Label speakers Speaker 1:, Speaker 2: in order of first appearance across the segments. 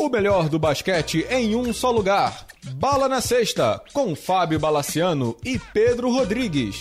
Speaker 1: O melhor do basquete em um só lugar. Bala na Sexta, com Fábio Balaciano e Pedro Rodrigues.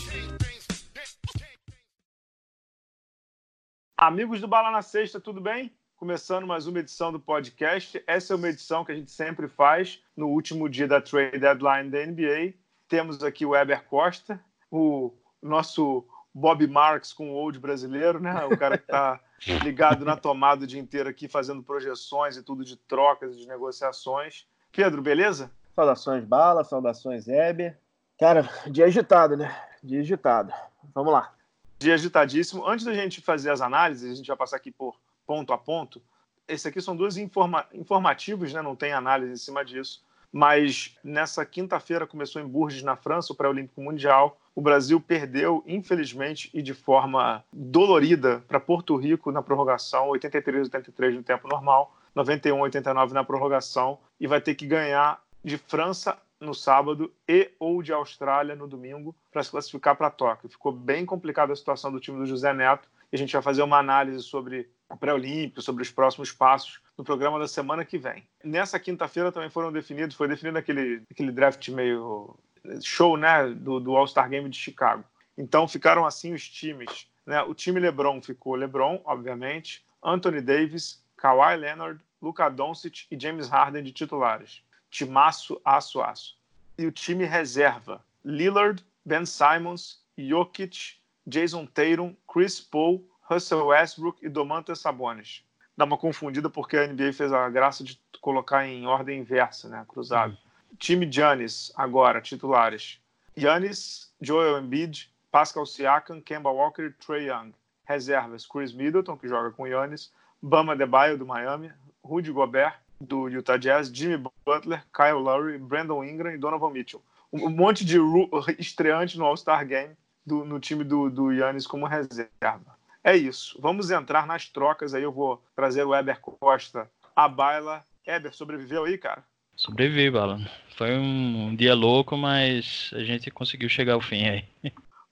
Speaker 2: Amigos do Bala na Sexta, tudo bem? Começando mais uma edição do podcast. Essa é uma edição que a gente sempre faz no último dia da trade deadline da NBA. Temos aqui o Weber Costa, o nosso Bob Marks com o old brasileiro, né? O cara que está ligado na tomada o dia inteiro aqui, fazendo projeções e tudo de trocas e de negociações. Pedro, beleza?
Speaker 3: Saudações, Bala, saudações, Heber. Cara, dia agitado, né? Dia agitado. Vamos lá.
Speaker 2: Dia agitadíssimo. Antes da gente fazer as análises, a gente vai passar aqui por ponto a ponto. Esse aqui são dois informa informativos, né? Não tem análise em cima disso. Mas nessa quinta-feira começou em Bourges, na França, o pré-olímpico mundial. O Brasil perdeu, infelizmente, e de forma dolorida para Porto Rico na prorrogação, 83-83 no tempo normal, 91-89 na prorrogação, e vai ter que ganhar de França no sábado e ou de Austrália no domingo para se classificar para Tóquio. Ficou bem complicada a situação do time do José Neto e a gente vai fazer uma análise sobre o pré-olímpico, sobre os próximos passos no programa da semana que vem. Nessa quinta-feira também foram definidos, foi definido aquele, aquele draft meio show né, do, do All-Star Game de Chicago. Então ficaram assim os times. Né? O time LeBron ficou LeBron, obviamente, Anthony Davis, Kawhi Leonard, Luka Doncic e James Harden de titulares. Timaço, aço, aço. E o time reserva: Lillard, Ben Simons, Jokic, Jason Tatum, Chris Paul, Russell Westbrook e Domantas Sabonis. Dá uma confundida porque a NBA fez a graça de colocar em ordem inversa, né, cruzado. Uhum. Time Giannis, agora, titulares. Giannis, Joel Embiid, Pascal Siakam, Kemba Walker Trey Young. Reservas, Chris Middleton, que joga com Giannis, Bama Debaio, do Miami, Rudy Gobert, do Utah Jazz, Jimmy Butler, Kyle Lowry, Brandon Ingram e Donovan Mitchell. Um monte de estreantes no All-Star Game do, no time do, do Yannis como reserva. É isso. Vamos entrar nas trocas aí. Eu vou trazer o Eber Costa a baila. Eber, sobreviveu aí, cara?
Speaker 4: Sobrevivi, Bala. Foi um dia louco, mas a gente conseguiu chegar ao fim aí.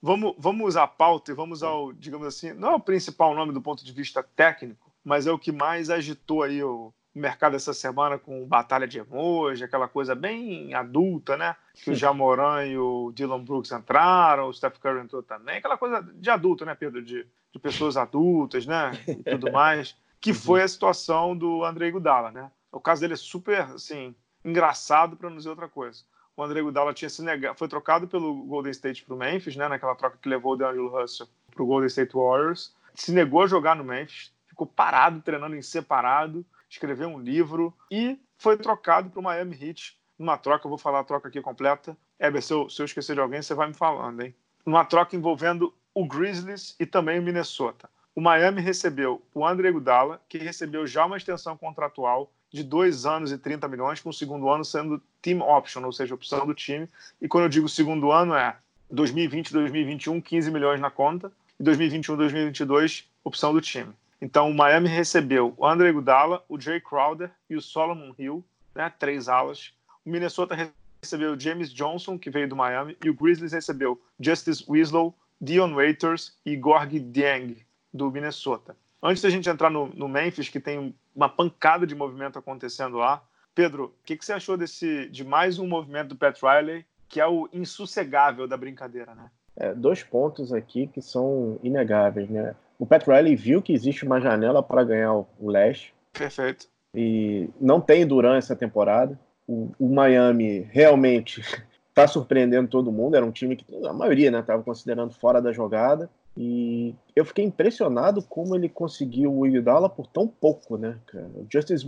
Speaker 2: Vamos, vamos usar a pauta e vamos ao, digamos assim, não é o principal nome do ponto de vista técnico, mas é o que mais agitou aí o mercado essa semana com batalha de emoji, aquela coisa bem adulta, né? Que o Jamoran e o Dylan Brooks entraram, o Steph Curry entrou também, aquela coisa de adulto, né, Pedro? De, de pessoas adultas, né? E tudo mais. Que foi a situação do André Gudala, né? O caso dele é super, assim, engraçado para não dizer outra coisa. O André Gudala tinha se negado, foi trocado pelo Golden State para o Memphis, né, naquela troca que levou o DeAngelo Russell para o Golden State Warriors. Se negou a jogar no Memphis, ficou parado, treinando em separado, escreveu um livro e foi trocado para o Miami Heat. Numa troca, eu vou falar a troca aqui completa. Heber, se eu, se eu esquecer de alguém, você vai me falando, hein? Numa troca envolvendo o Grizzlies e também o Minnesota. O Miami recebeu o André Gudala, que recebeu já uma extensão contratual de dois anos e 30 milhões, com o segundo ano sendo team option, ou seja, opção do time. E quando eu digo segundo ano, é 2020, 2021, 15 milhões na conta, e 2021, 2022, opção do time. Então, o Miami recebeu o Andre Gudala, o Jay Crowder e o Solomon Hill, né, três alas. O Minnesota recebeu o James Johnson, que veio do Miami, e o Grizzlies recebeu Justice Winslow, Dion Waiters e Gorg Dieng, do Minnesota. Antes da gente entrar no, no Memphis, que tem uma pancada de movimento acontecendo lá, Pedro, o que, que, você achou desse, de mais um movimento do Pat Riley, que é o insossegável da brincadeira, né?
Speaker 3: É, dois pontos aqui que são inegáveis, né? O Pat Riley viu que existe uma janela para ganhar o leste.
Speaker 2: Perfeito.
Speaker 3: E não tem Duran essa temporada. O, o Miami realmente está surpreendendo todo mundo. Era um time que a maioria estava né, considerando fora da jogada. E eu fiquei impressionado como ele conseguiu o Iguodala por tão pouco, né, cara? O Justice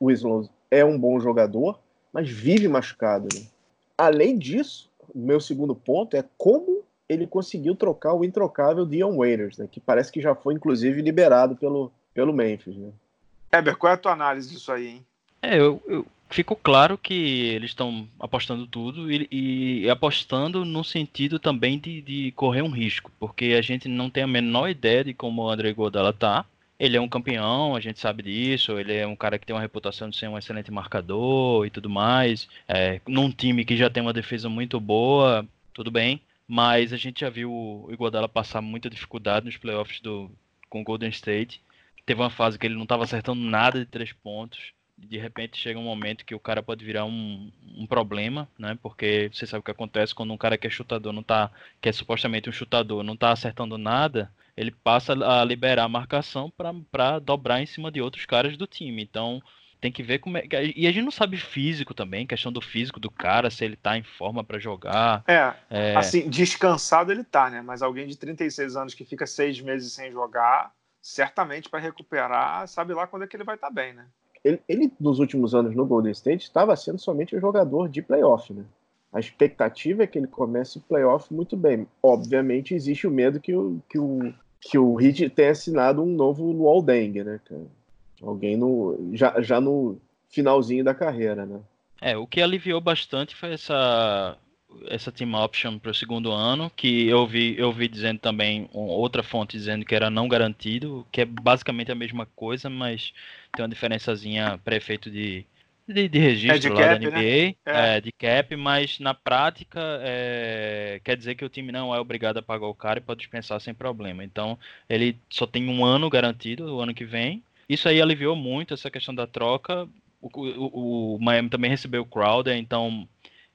Speaker 3: Winslow é um bom jogador, mas vive machucado. Né? Além disso, o meu segundo ponto é como ele conseguiu trocar o introcável Dion Waiters, né, que parece que já foi, inclusive, liberado pelo, pelo Memphis. Né?
Speaker 2: Heber, qual é a tua análise disso aí, hein?
Speaker 4: É, eu, eu ficou claro que eles estão apostando tudo e, e, apostando no sentido também de, de, correr um risco, porque a gente não tem a menor ideia de como o André Godala tá. Ele é um campeão, a gente sabe disso. Ele é um cara que tem uma reputação de ser um excelente marcador e tudo mais. É, num time que já tem uma defesa muito boa, tudo bem. Mas a gente já viu o Iguodala passar muita dificuldade nos playoffs do, com o Golden State. Teve uma fase que ele não estava acertando nada de três pontos de repente chega um momento que o cara pode virar um, um problema, né? Porque você sabe o que acontece quando um cara que é chutador não tá, que é supostamente um chutador, não tá acertando nada, ele passa a liberar a marcação para dobrar em cima de outros caras do time. Então, tem que ver como é. E a gente não sabe físico também, questão do físico do cara, se ele tá em forma para jogar.
Speaker 2: É, é, assim, descansado ele tá, né? Mas alguém de 36 anos que fica seis meses sem jogar, certamente para recuperar, sabe lá quando é que ele vai estar tá bem, né?
Speaker 3: Ele, ele, nos últimos anos no Golden State, estava sendo somente um jogador de playoff, né? A expectativa é que ele comece o playoff muito bem. Obviamente, existe o medo que o, que o, que o Heat tenha assinado um novo Luol Deng, né? Alguém no, já, já no finalzinho da carreira, né?
Speaker 4: É, o que aliviou bastante foi essa essa team option para o segundo ano, que eu vi, eu vi dizendo também, outra fonte dizendo que era não garantido, que é basicamente a mesma coisa, mas tem uma diferençazinha para efeito de, de, de registro é de lá cap, da NBA, né? é. É, de cap, mas na prática é, quer dizer que o time não é obrigado a pagar o cara e pode dispensar sem problema. Então ele só tem um ano garantido, o ano que vem, isso aí aliviou muito essa questão da troca. O, o, o Miami também recebeu o Crowder, então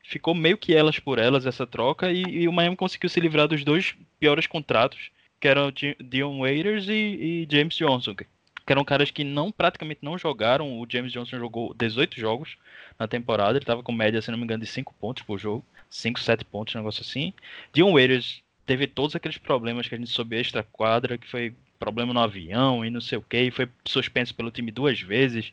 Speaker 4: ficou meio que elas por elas essa troca e, e, o Miami conseguiu se livrar dos dois piores contratos, que eram Dion Waiters e, e, James Johnson, que eram caras que não praticamente não jogaram. O James Johnson jogou 18 jogos na temporada, ele estava com média, se não me engano, de 5 pontos por jogo, 5, 7 pontos, um negócio assim. Dion Waiters teve todos aqueles problemas que a gente soube extra quadra, que foi problema no avião e não sei o que, foi suspenso pelo time duas vezes.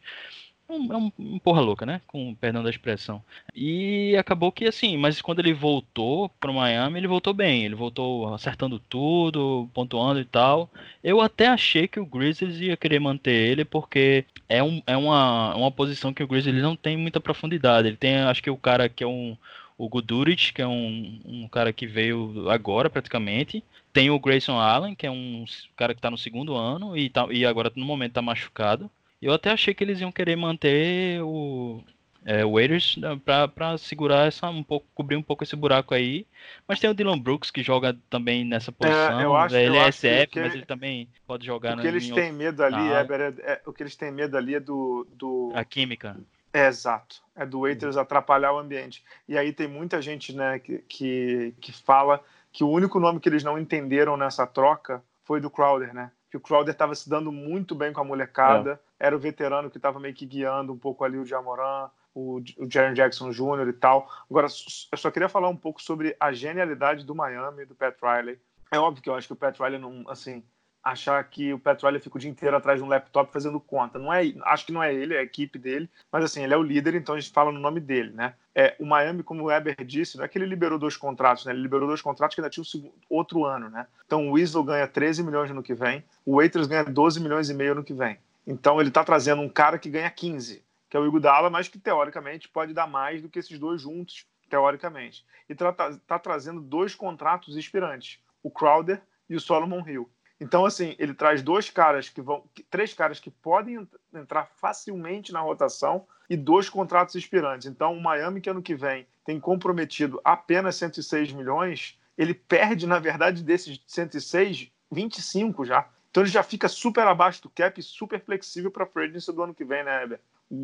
Speaker 4: Um, é um, porra louca, né? Com perdão da expressão. E acabou que assim, mas quando ele voltou pro Miami, ele voltou bem. Ele voltou acertando tudo, pontuando e tal. Eu até achei que o Grizzlies ia querer manter ele, porque é, um, é uma, uma posição que o Grizzlies não tem muita profundidade. Ele tem, acho que o cara que é um. O Guduric, que é um, um cara que veio agora praticamente. Tem o Grayson Allen, que é um cara que está no segundo ano e, tá, e agora no momento está machucado. Eu até achei que eles iam querer manter o é, Waiters né, para segurar essa um pouco, cobrir um pouco esse buraco aí. Mas tem o Dylan Brooks que joga também nessa posição. É, eu acho, ele eu é SF, que, mas ele também pode jogar.
Speaker 2: O que eles têm medo ali, é, é, o que eles têm medo ali é do, do...
Speaker 4: a química.
Speaker 2: É, exato. É do Waiters atrapalhar o ambiente. E aí tem muita gente, né, que, que, que fala que o único nome que eles não entenderam nessa troca foi do Crowder, né? Que o Crowder estava se dando muito bem com a molecada, é. era o veterano que estava meio que guiando um pouco ali o Jamoran, o, o Jaren Jackson Jr. e tal. Agora, eu só queria falar um pouco sobre a genialidade do Miami, do Pat Riley. É óbvio que eu acho que o Pat Riley não, assim, achar que o Petróleo fica o dia inteiro atrás de um laptop fazendo conta. Não é, acho que não é ele, é a equipe dele, mas assim, ele é o líder, então a gente fala no nome dele, né? É, o Miami, como o Weber disse, não é que ele liberou dois contratos, né? Ele liberou dois contratos que ainda tinha um segundo, outro ano, né? Então o Weasel ganha 13 milhões no que vem, o Waiters ganha 12 milhões e meio no que vem. Então ele está trazendo um cara que ganha 15, que é o Iguodala, mas que teoricamente pode dar mais do que esses dois juntos, teoricamente. E está tá trazendo dois contratos expirantes, o Crowder e o Solomon Hill. Então, assim, ele traz dois caras que vão. Três caras que podem entrar facilmente na rotação e dois contratos expirantes. Então, o Miami, que ano que vem tem comprometido apenas 106 milhões, ele perde, na verdade, desses 106, 25 já. Então ele já fica super abaixo do cap, super flexível para a free agency do ano que vem, né, Heber?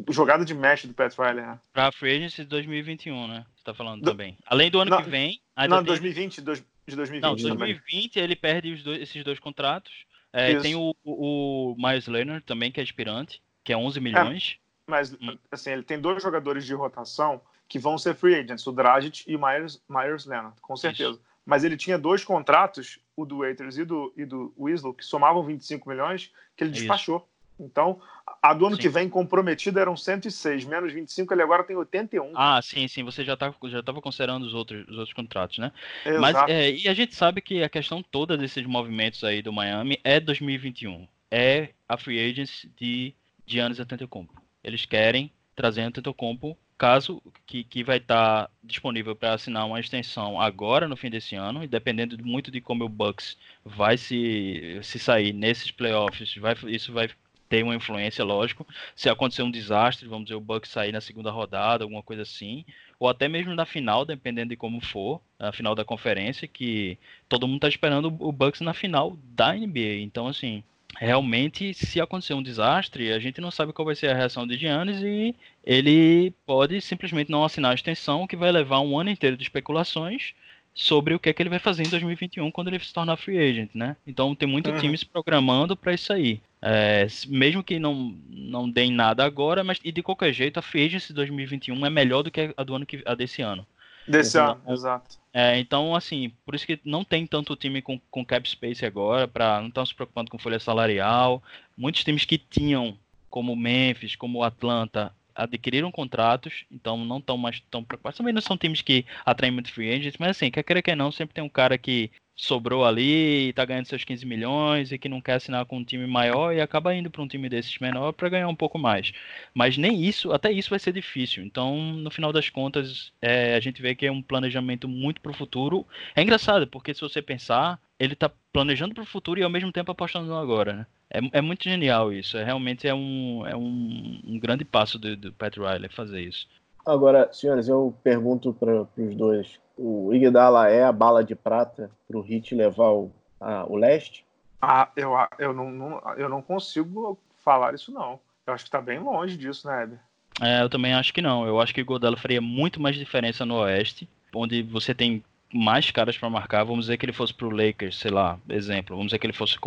Speaker 2: Jogada de mesh do Pat Riley, né?
Speaker 4: Para a free agency de 2021, né? Você tá falando do... também. Além do ano não, que vem.
Speaker 2: Não, tem... 2020, dois, de 2020. Não,
Speaker 4: 2020 também. ele perde dois, esses dois contratos. É, tem o, o, Miles Leonard também, que é aspirante, que é 11 é, milhões.
Speaker 2: É, mas, hum. assim, ele tem dois jogadores de rotação que vão ser free agents, o Dragic e o Myers, Myers Leonard, com certeza. Isso. Mas ele tinha dois contratos, o do Waiters e do, e do Weasel, que somavam 25 milhões, que ele despachou. Isso. Então, a do ano sim. que vem comprometida eram 106, menos 25, ele agora tem 81.
Speaker 4: Ah, sim, sim, você já tá, já estava considerando os outros, os outros contratos, né? Exato. Mas, é, e a gente sabe que a questão toda desses movimentos aí do Miami é 2021. É a free agents de Giannis Antetokounmpo. Eles querem trazer Antetokounmpo caso que, que vai estar tá disponível para assinar uma extensão agora no fim desse ano, e dependendo muito de como o Bucks vai se, se sair nesses playoffs, vai, isso vai tem uma influência, lógico. Se acontecer um desastre, vamos dizer, o Bucks sair na segunda rodada, alguma coisa assim, ou até mesmo na final, dependendo de como for, a final da conferência, que todo mundo está esperando o Bucks na final da NBA. Então, assim, realmente, se acontecer um desastre, a gente não sabe qual vai ser a reação de Giannis e ele pode simplesmente não assinar a extensão, que vai levar um ano inteiro de especulações sobre o que é que ele vai fazer em 2021 quando ele se tornar free agent, né? Então tem muito uhum. time se programando para isso aí. É, mesmo que não, não deem nada agora, mas e de qualquer jeito a free agency 2021 é melhor do que a do ano que a desse ano.
Speaker 2: Desse então, ano, exato.
Speaker 4: É, então, assim, por isso que não tem tanto time com, com cap space agora, para não estão se preocupando com folha salarial. Muitos times que tinham, como Memphis, como Atlanta, adquiriram contratos, então não estão mais tão preocupados. Também não são times que atraem muito free agents, mas assim, quer querer que não, sempre tem um cara que sobrou ali e tá ganhando seus 15 milhões e que não quer assinar com um time maior e acaba indo para um time desses menor para ganhar um pouco mais. Mas nem isso, até isso vai ser difícil. Então, no final das contas, é, a gente vê que é um planejamento muito para o futuro. É engraçado, porque se você pensar, ele tá planejando para o futuro e ao mesmo tempo apostando no agora, né? É, é muito genial isso. É, realmente é um, é um, um grande passo do, do Pat Riley fazer isso.
Speaker 3: Agora, senhores, eu pergunto para os dois: o Iguodala é a bala de prata para o Hit levar o, a, o leste?
Speaker 2: Ah, eu, eu, não, não, eu não consigo falar isso, não. Eu acho que está bem longe disso, né, Eber?
Speaker 4: É, eu também acho que não. Eu acho que o Godala faria muito mais diferença no Oeste, onde você tem mais caras para marcar, vamos dizer que ele fosse pro Lakers, sei lá, exemplo, vamos dizer que ele fosse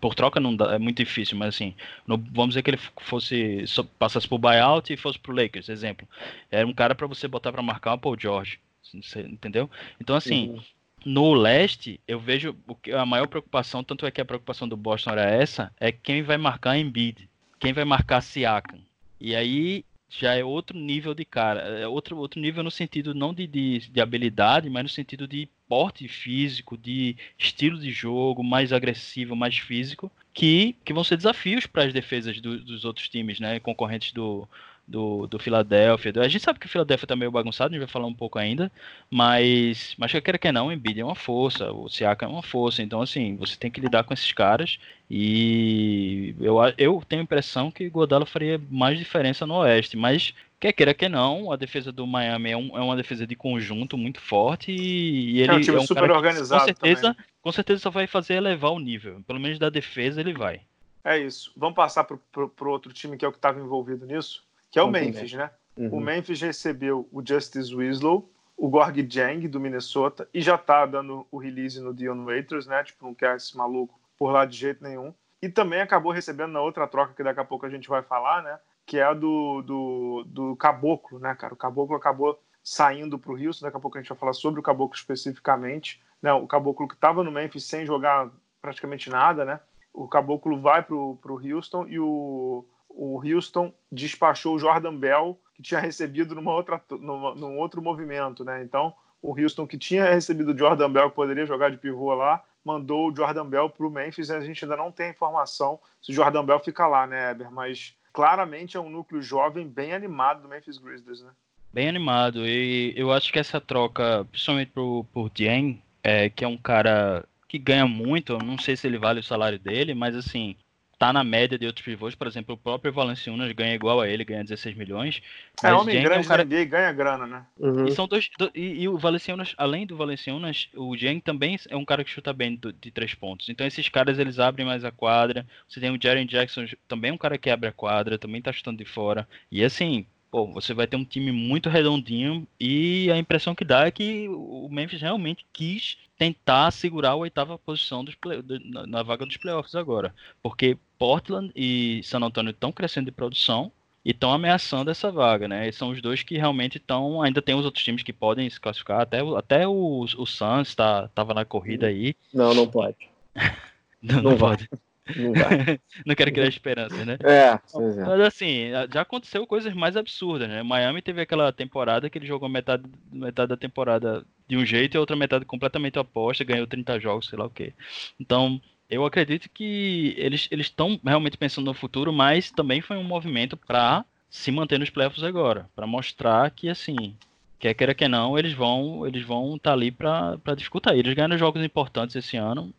Speaker 4: por troca não dá, é muito difícil, mas assim, no, vamos dizer que ele fosse passasse por buyout e fosse pro Lakers, exemplo. Era um cara para você botar para marcar o Paul George, entendeu? Então assim, uhum. no leste eu vejo o que a maior preocupação, tanto é que a preocupação do Boston era essa, é quem vai marcar Embiid, quem vai marcar Siakam. E aí já é outro nível de cara. É outro, outro nível no sentido não de, de, de, habilidade, mas no sentido de porte físico, de estilo de jogo mais agressivo, mais físico, que, que vão ser desafios para as defesas do, dos outros times, né? Concorrentes do, do, do Philadelphia. A gente sabe que o Philadelphia tá meio bagunçado, a gente vai falar um pouco ainda, mas, mas que quer que não, o Embiid é uma força, o Siaka é uma força, então assim, você tem que lidar com esses caras e eu, eu tenho a impressão que Godala faria mais diferença no Oeste, mas quer queira que não, a defesa do Miami é, um, é uma defesa de conjunto muito forte e, e ele é um, time é um
Speaker 2: super organizado
Speaker 4: com certeza, também. com certeza só vai fazer elevar o nível, pelo menos da defesa ele vai.
Speaker 2: É isso. Vamos passar para o outro time que é o que estava envolvido nisso que é o Memphis, né? Uhum. O Memphis recebeu o Justice Winslow, o Gorg Jang, do Minnesota, e já tá dando o release no Dion Waiters, né? Tipo, não quer esse maluco por lá de jeito nenhum. E também acabou recebendo na outra troca, que daqui a pouco a gente vai falar, né? Que é a do, do, do Caboclo, né, cara? O Caboclo acabou saindo para o Houston, daqui a pouco a gente vai falar sobre o Caboclo especificamente. Né? O Caboclo que estava no Memphis sem jogar praticamente nada, né? O Caboclo vai para o Houston e o o Houston despachou o Jordan Bell, que tinha recebido numa outra, numa, num outro movimento, né? Então, o Houston, que tinha recebido o Jordan Bell, que poderia jogar de pivô lá, mandou o Jordan Bell para o Memphis. A gente ainda não tem informação se o Jordan Bell fica lá, né, Eber? Mas claramente é um núcleo jovem bem animado do Memphis Grizzlies, né?
Speaker 4: Bem animado. E eu acho que essa troca, principalmente por, por Dieng, é, que é um cara que ganha muito, eu não sei se ele vale o salário dele, mas assim, tá na média de outros pivôs, por exemplo, o próprio Valenciunas ganha igual a ele, ganha 16 milhões.
Speaker 2: É, homem Jeng grande é um cara... NBA ganha grana, né?
Speaker 4: Uhum. E, são dois, do, e, e, o Valenciunas, além do Valenciunas, o Jeng também é um cara que chuta bem do, de três pontos. Então esses caras, eles abrem mais a quadra. Você tem o Jaren Jackson, também um cara que abre a quadra, também tá chutando de fora. E assim, pô, você vai ter um time muito redondinho e a impressão que dá é que o Memphis realmente quis tentar segurar a oitava posição play, na vaga dos playoffs agora, porque Portland e San Antonio estão crescendo de produção e estão ameaçando essa vaga, né? E são os dois que realmente estão. Ainda tem os outros times que podem se classificar, até, até o, o Suns tá, tava na corrida aí.
Speaker 3: Não, não pode.
Speaker 4: não, não, não pode. Não, não quero criar esperança, né?
Speaker 3: É,
Speaker 4: Mas assim, já aconteceu coisas mais absurdas, né? Miami teve aquela temporada que ele jogou metade, metade da temporada de um jeito e a outra metade completamente oposta, ganhou 30 jogos, sei lá o quê. Então, eu acredito que eles estão realmente pensando no futuro, mas também foi um movimento para se manter nos playoffs agora, para mostrar que assim, quer queira que não, eles vão eles vão estar tá ali para disputar. Eles ganharam jogos importantes esse ano.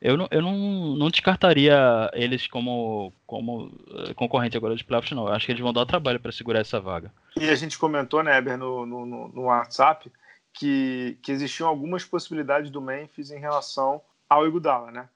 Speaker 4: Eu não, eu não, não descartaria eles como, como eh, concorrente agora dos playoffs, não. Eu acho que eles vão dar trabalho para segurar essa vaga.
Speaker 2: E a gente comentou, né, Eber, no, no, no WhatsApp, que, que existiam algumas possibilidades do Memphis em relação ao Iguodala, né?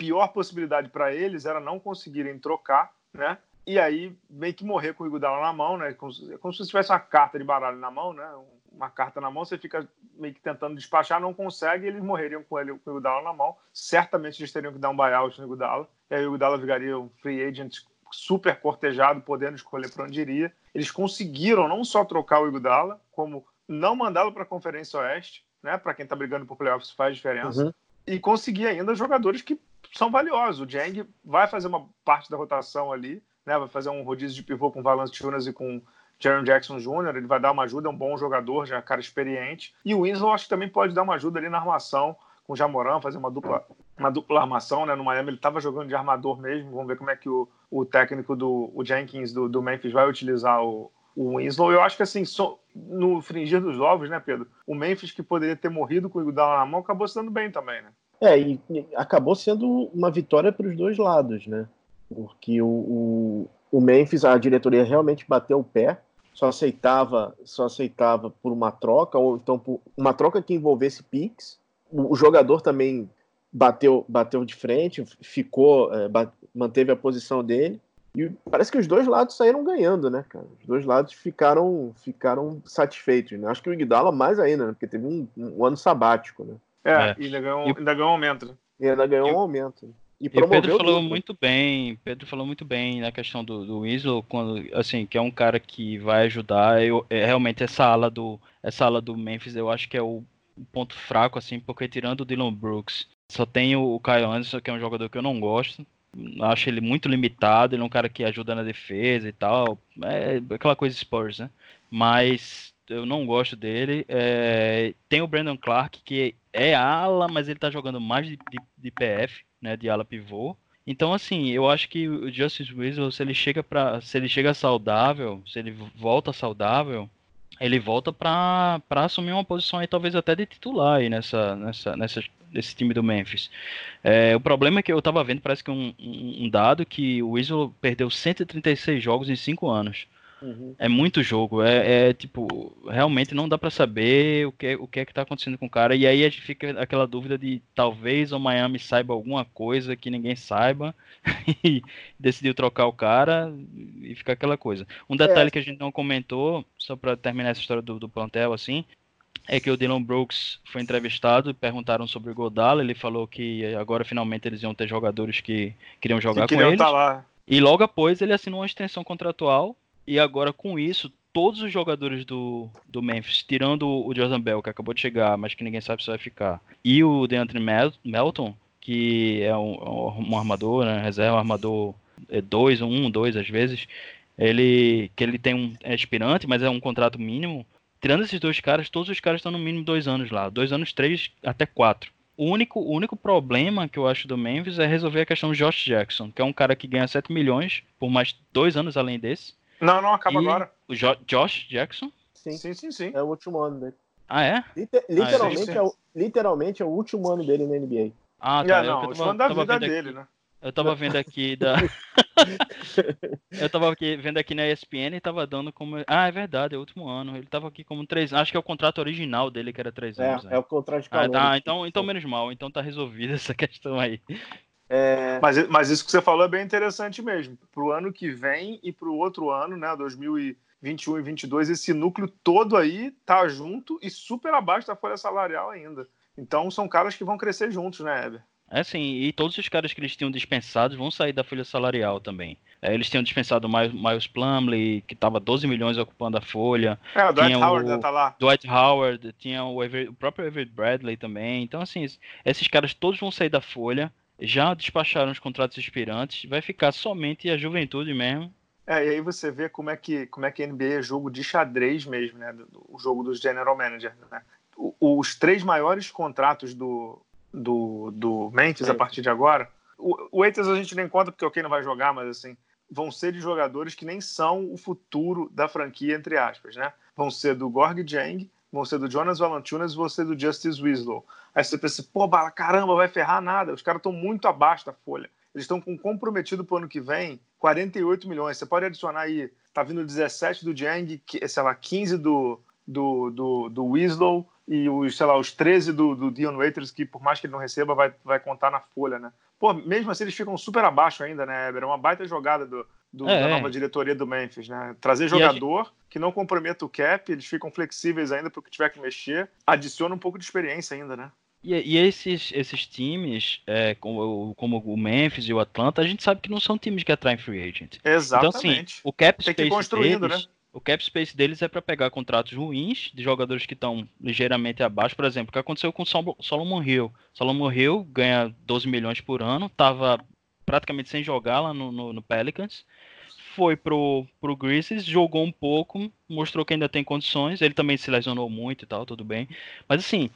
Speaker 2: pior possibilidade para eles era não conseguirem trocar, né? E aí meio que morrer com o Iguodala na mão, né? Como, como se tivesse uma carta de baralho na mão, né? Uma carta na mão, você fica meio que tentando despachar, não consegue, eles morreriam com ele com o Iguodala na mão. Certamente eles teriam que dar um buyout no Iguodala. E aí o Iguodala vigaria um free agent super cortejado, podendo escolher para onde iria. Eles conseguiram não só trocar o Iguodala, como não mandá-lo para a Conferência Oeste, né? Para quem está brigando por playoffs faz diferença. Uhum. E conseguir ainda jogadores que são valiosos. O Jang vai fazer uma parte da rotação ali, né? Vai fazer um rodízio de pivô com Valance Tunas e com Jaron Jackson Jr., ele vai dar uma ajuda, é um bom jogador, já é um cara experiente. E o Winslow acho que também pode dar uma ajuda ali na armação com o Jamoran, fazer uma dupla, uma dupla armação, né? No Miami ele estava jogando de armador mesmo, vamos ver como é que o, o técnico do o Jenkins do, do Memphis vai utilizar o, o Winslow. Eu acho que assim, so, no fringir dos ovos, né, Pedro? O Memphis que poderia ter morrido com o Iguodala na mão acabou sendo bem também, né?
Speaker 3: É, e, e acabou sendo uma vitória para os dois lados, né? Porque o, o, o Memphis, a diretoria realmente bateu o pé, só aceitava, só aceitava por uma troca, ou então por uma troca que envolvesse Pix. O, o jogador também bateu, bateu de frente, ficou, é, bate, manteve a posição dele. E parece que os dois lados saíram ganhando, né, cara? Os dois lados ficaram, ficaram satisfeitos. Né? Acho que o Iguodala mais ainda, né? Porque teve um, um ano sabático, né?
Speaker 2: É, é. E ainda ganhou, e... ainda ganhou um aumento. Né?
Speaker 3: E ainda ganhou e... um aumento.
Speaker 4: E, e o Pedro falou muito bem, Pedro falou muito bem na questão do, do Weasel, quando, assim, que é um cara que vai ajudar. Eu, é, realmente essa ala do essa ala do Memphis, eu acho que é o, ponto fraco, assim, porque tirando o Dylan Brooks, só tem o, o Kyle Anderson, que é um jogador que eu não gosto. Acho ele muito limitado, ele é um cara que ajuda na defesa e tal. É aquela coisa Spurs, né? Mas eu não gosto dele. É, tem o Brandon Clark, que é ala, mas ele tá jogando mais de, de, de PF, né? De ala pivô. Então, assim, eu acho que o Justice Winslow, se ele chega para, se ele chega saudável, se ele volta saudável, ele volta para assumir uma posição aí talvez até de titular aí nessa, nessa, nessa desse time do Memphis. É, o problema é que eu tava vendo, parece que um, um, dado que o Winslow perdeu 136 jogos em 5 anos. Uhum. É muito jogo, é, é, tipo, realmente não dá para saber o que, o que é que tá acontecendo com o cara, e aí a gente fica aquela dúvida de talvez o Miami saiba alguma coisa que ninguém saiba e decidiu trocar o cara e ficar aquela coisa. Um detalhe é. que a gente não comentou, só para terminar essa história do, do plantel assim, é que o Dylan Brooks foi entrevistado e perguntaram sobre o Godala. Ele falou que agora finalmente eles iam ter jogadores que queriam jogar que com eles. Tá. E logo após ele assinou uma extensão contratual. E agora com isso, todos os jogadores do, do Memphis, tirando o Jordan Bell, que acabou de chegar, mas que ninguém sabe se vai ficar, e o DeAndre Melton, que é um, um armador, né, reserva, um armador 2, 1, 2 às vezes, ele que ele tem um é aspirante, mas é um contrato mínimo. Tirando esses dois caras, todos os caras estão no mínimo dois anos lá. Dois anos, três, até quatro. O único, o único problema que eu acho do Memphis é resolver a questão do Josh Jackson, que é um cara que ganha 7 milhões por mais dois anos além desse.
Speaker 2: Não, não, acaba e agora.
Speaker 4: O jo Josh Jackson?
Speaker 3: Sim. sim, sim, sim. É o último ano dele.
Speaker 4: Ah, é?
Speaker 3: Liter literalmente, ah, é, sim, sim. É o, literalmente é o último ano dele na NBA.
Speaker 4: Ah, tá. É, não, o último ano da vida dele, aqui. né? Eu tava vendo aqui da. eu tava aqui, vendo aqui na ESPN e tava dando como. Ah, é verdade, é o último ano. Ele tava aqui como três. Acho que é o contrato original dele que era três
Speaker 3: é,
Speaker 4: anos.
Speaker 3: É, é o contrato de
Speaker 4: ah, tá, então, então menos mal. Então tá resolvida essa questão aí.
Speaker 2: É... Mas, mas isso que você falou é bem interessante mesmo. Pro ano que vem e pro outro ano, né, 2021 e 2022, esse núcleo todo aí tá junto e super abaixo da folha salarial ainda. Então são caras que vão crescer juntos, né, Eber?
Speaker 4: É sim, e todos os caras que eles tinham dispensados vão sair da folha salarial também. É, eles tinham dispensado o Miles Plumley, que estava 12 milhões ocupando a folha.
Speaker 2: É, o Dwight Howard o, tá lá.
Speaker 4: Dwight Howard, tinha o, Ever, o próprio Everett Bradley também. Então, assim, esses caras todos vão sair da folha. Já despacharam os contratos expirantes. Vai ficar somente a juventude mesmo.
Speaker 2: É, e aí você vê como é que, como é que a NBA é jogo de xadrez mesmo, né? O jogo dos general managers, né? Os três maiores contratos do, do, do Memphis a partir de agora. O, o Waiters a gente nem conta porque o okay, não vai jogar, mas assim, vão ser de jogadores que nem são o futuro da franquia, entre aspas, né? Vão ser do Gorg Jang, vão ser do Jonas Valanciunas e vão ser do Justice Winslow. Aí você pensa, pô, bala, caramba, vai ferrar nada. Os caras estão muito abaixo da folha. Eles estão com comprometido para o ano que vem 48 milhões. Você pode adicionar aí, tá vindo 17 do Jang, sei lá, 15 do, do, do, do Winslow, e os, sei lá, os 13 do, do Dion Waiters, que por mais que ele não receba, vai, vai contar na folha, né? pô, mesmo assim eles ficam super abaixo ainda, né, Eber? É uma baita jogada do, do é, da nova diretoria do Memphis, né? Trazer jogador gente... que não comprometa o cap, eles ficam flexíveis ainda para o que tiver que mexer, adiciona um pouco de experiência ainda, né?
Speaker 4: E, e esses, esses times, é, como, como, o Memphis e o Atlanta, a gente sabe que não são times que atraem free agent.
Speaker 2: Exatamente.
Speaker 4: Então, assim, o cap space deles, né? O cap space deles é para pegar contratos ruins de jogadores que estão ligeiramente abaixo. Por exemplo, o que aconteceu com o Solomon Hill. Solomon Hill ganha 12 milhões por ano, estava praticamente sem jogar lá no, no, no, Pelicans. Foi pro, pro Grizzlies, jogou um pouco, mostrou que ainda tem condições. Ele também se lesionou muito e tal, tudo bem. Mas assim,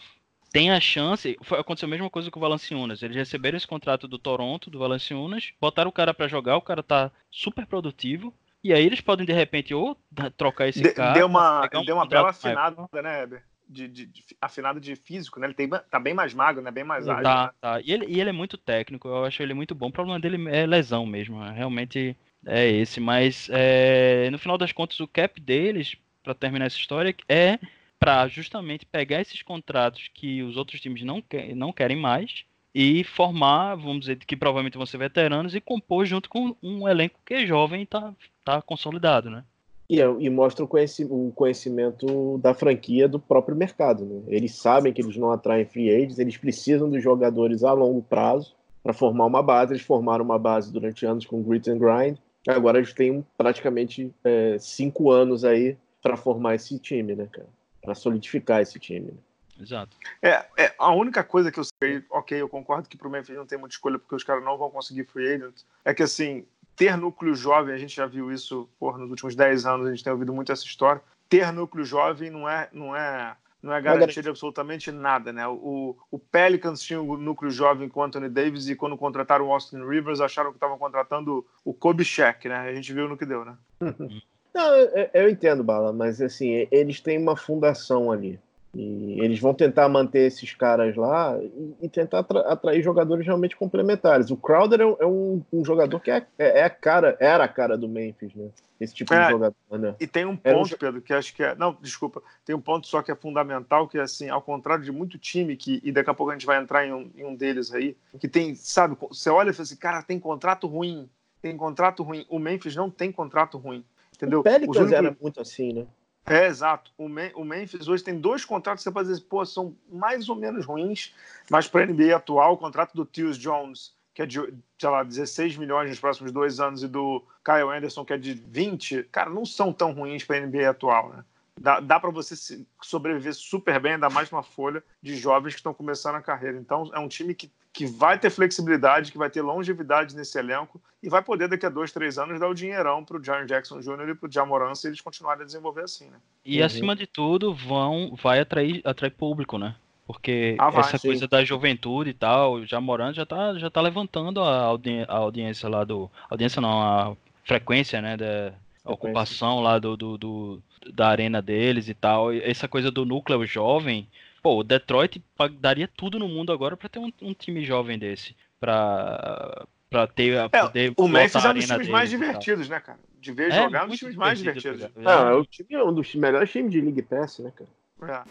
Speaker 4: tem a chance. Foi, aconteceu a mesma coisa com o Valanciunas. Eles receberam esse contrato do Toronto, do Valanciunas, botaram o cara para jogar, o cara tá super produtivo. E aí eles podem, de repente, ou trocar esse de, cara.
Speaker 2: Deu uma, um deu uma bela afinada, né, Heber? De, de, de, afinado de físico, né? Ele tem, tá bem mais magro, né? Bem mais ágil.
Speaker 4: Tá,
Speaker 2: né?
Speaker 4: tá. E ele, e ele é muito técnico, eu acho ele muito bom. O problema dele é lesão mesmo. Realmente é esse. Mas é, no final das contas, o cap deles, para terminar essa história, é para justamente pegar esses contratos que os outros times não, quer, não querem mais e formar, vamos dizer, que provavelmente vão ser veteranos e compor junto com um elenco que é jovem e está tá consolidado, né?
Speaker 3: E, é, e mostra o, o, conhecimento da franquia do próprio mercado. Né? Eles sabem que eles não atraem free agents, eles precisam dos jogadores a longo prazo para formar uma base. Eles formaram uma base durante anos com grit and grind. Agora eles têm praticamente é, cinco anos aí para formar esse time, né, cara? para solidificar esse time. Né?
Speaker 4: Exato.
Speaker 2: É, é, a única coisa que eu sei, ok, eu concordo que para o Memphis não tem muita escolha porque os caras não vão conseguir free agent, é que assim, ter núcleo jovem, a gente já viu isso por, nos últimos 10 anos, a gente tem ouvido muito essa história. Ter núcleo jovem não é, não é, não é garantia de absolutamente nada, né? O, o Pelicans tinha um núcleo jovem com o Anthony Davis e quando contrataram o Austin Rivers acharam que estavam contratando o Kobe Shaq, né? A gente viu no que deu, né?
Speaker 3: Não, eu, eu entendo, Bala, mas assim, eles têm uma fundação ali. E eles vão tentar manter esses caras lá e, e tentar atrair jogadores realmente complementares. O Crowder é um, é um, um jogador que é, é, é, a cara, era a cara do Memphis, né? Esse tipo é, de jogador, né?
Speaker 2: E tem um ponto, um... Pedro, que acho que é. Não, desculpa, tem um ponto só que é fundamental, que é assim, ao contrário de muito time, que, e daqui a pouco a gente vai entrar em um, em deles aí, que tem, sabe, você olha e fala assim, cara, tem contrato ruim, tem contrato ruim. O Memphis não tem contrato ruim. Entendeu? O
Speaker 3: Pelicans únicos... era muito assim, né?
Speaker 2: É, exato. O, o Memphis hoje tem dois contratos que você pode dizer, pô, são mais ou menos ruins, mas para a NBA atual, o contrato do Tius Jones, que é de, sei lá, 16 milhões nos próximos dois anos, e do Kyle Anderson, que é de 20, cara, não são tão ruins para a NBA atual, né? Dá, dá para você sobreviver super bem, ainda mais uma folha de jovens que estão começando a carreira. Então, é um time que, que vai ter flexibilidade, que vai ter longevidade nesse elenco e vai poder, daqui a dois, três anos, dar o dinheirão para o John Jackson Jr. e para o Jamoran se eles continuarem a desenvolver assim. Né?
Speaker 4: E, uhum. acima de tudo, vão, vai atrair, atrair público, né? Porque ah, vai, essa sim. coisa da juventude e tal, o Jamoran já tá, já tá levantando a, audi a audiência lá do. Audiência não, a frequência, né? Da, a ocupação lá do, do, do da arena deles e tal. Essa coisa do núcleo jovem. Pô, o Detroit daria tudo no mundo agora para ter um, um, time jovem desse. Pra, pra ter. É,
Speaker 2: poder o Memphis é um dos times mais divertidos, né, cara? De ver é, jogar é um dos times mais divertidos.
Speaker 3: Não, é, o time é um dos melhores times de League Pass, né, cara? É.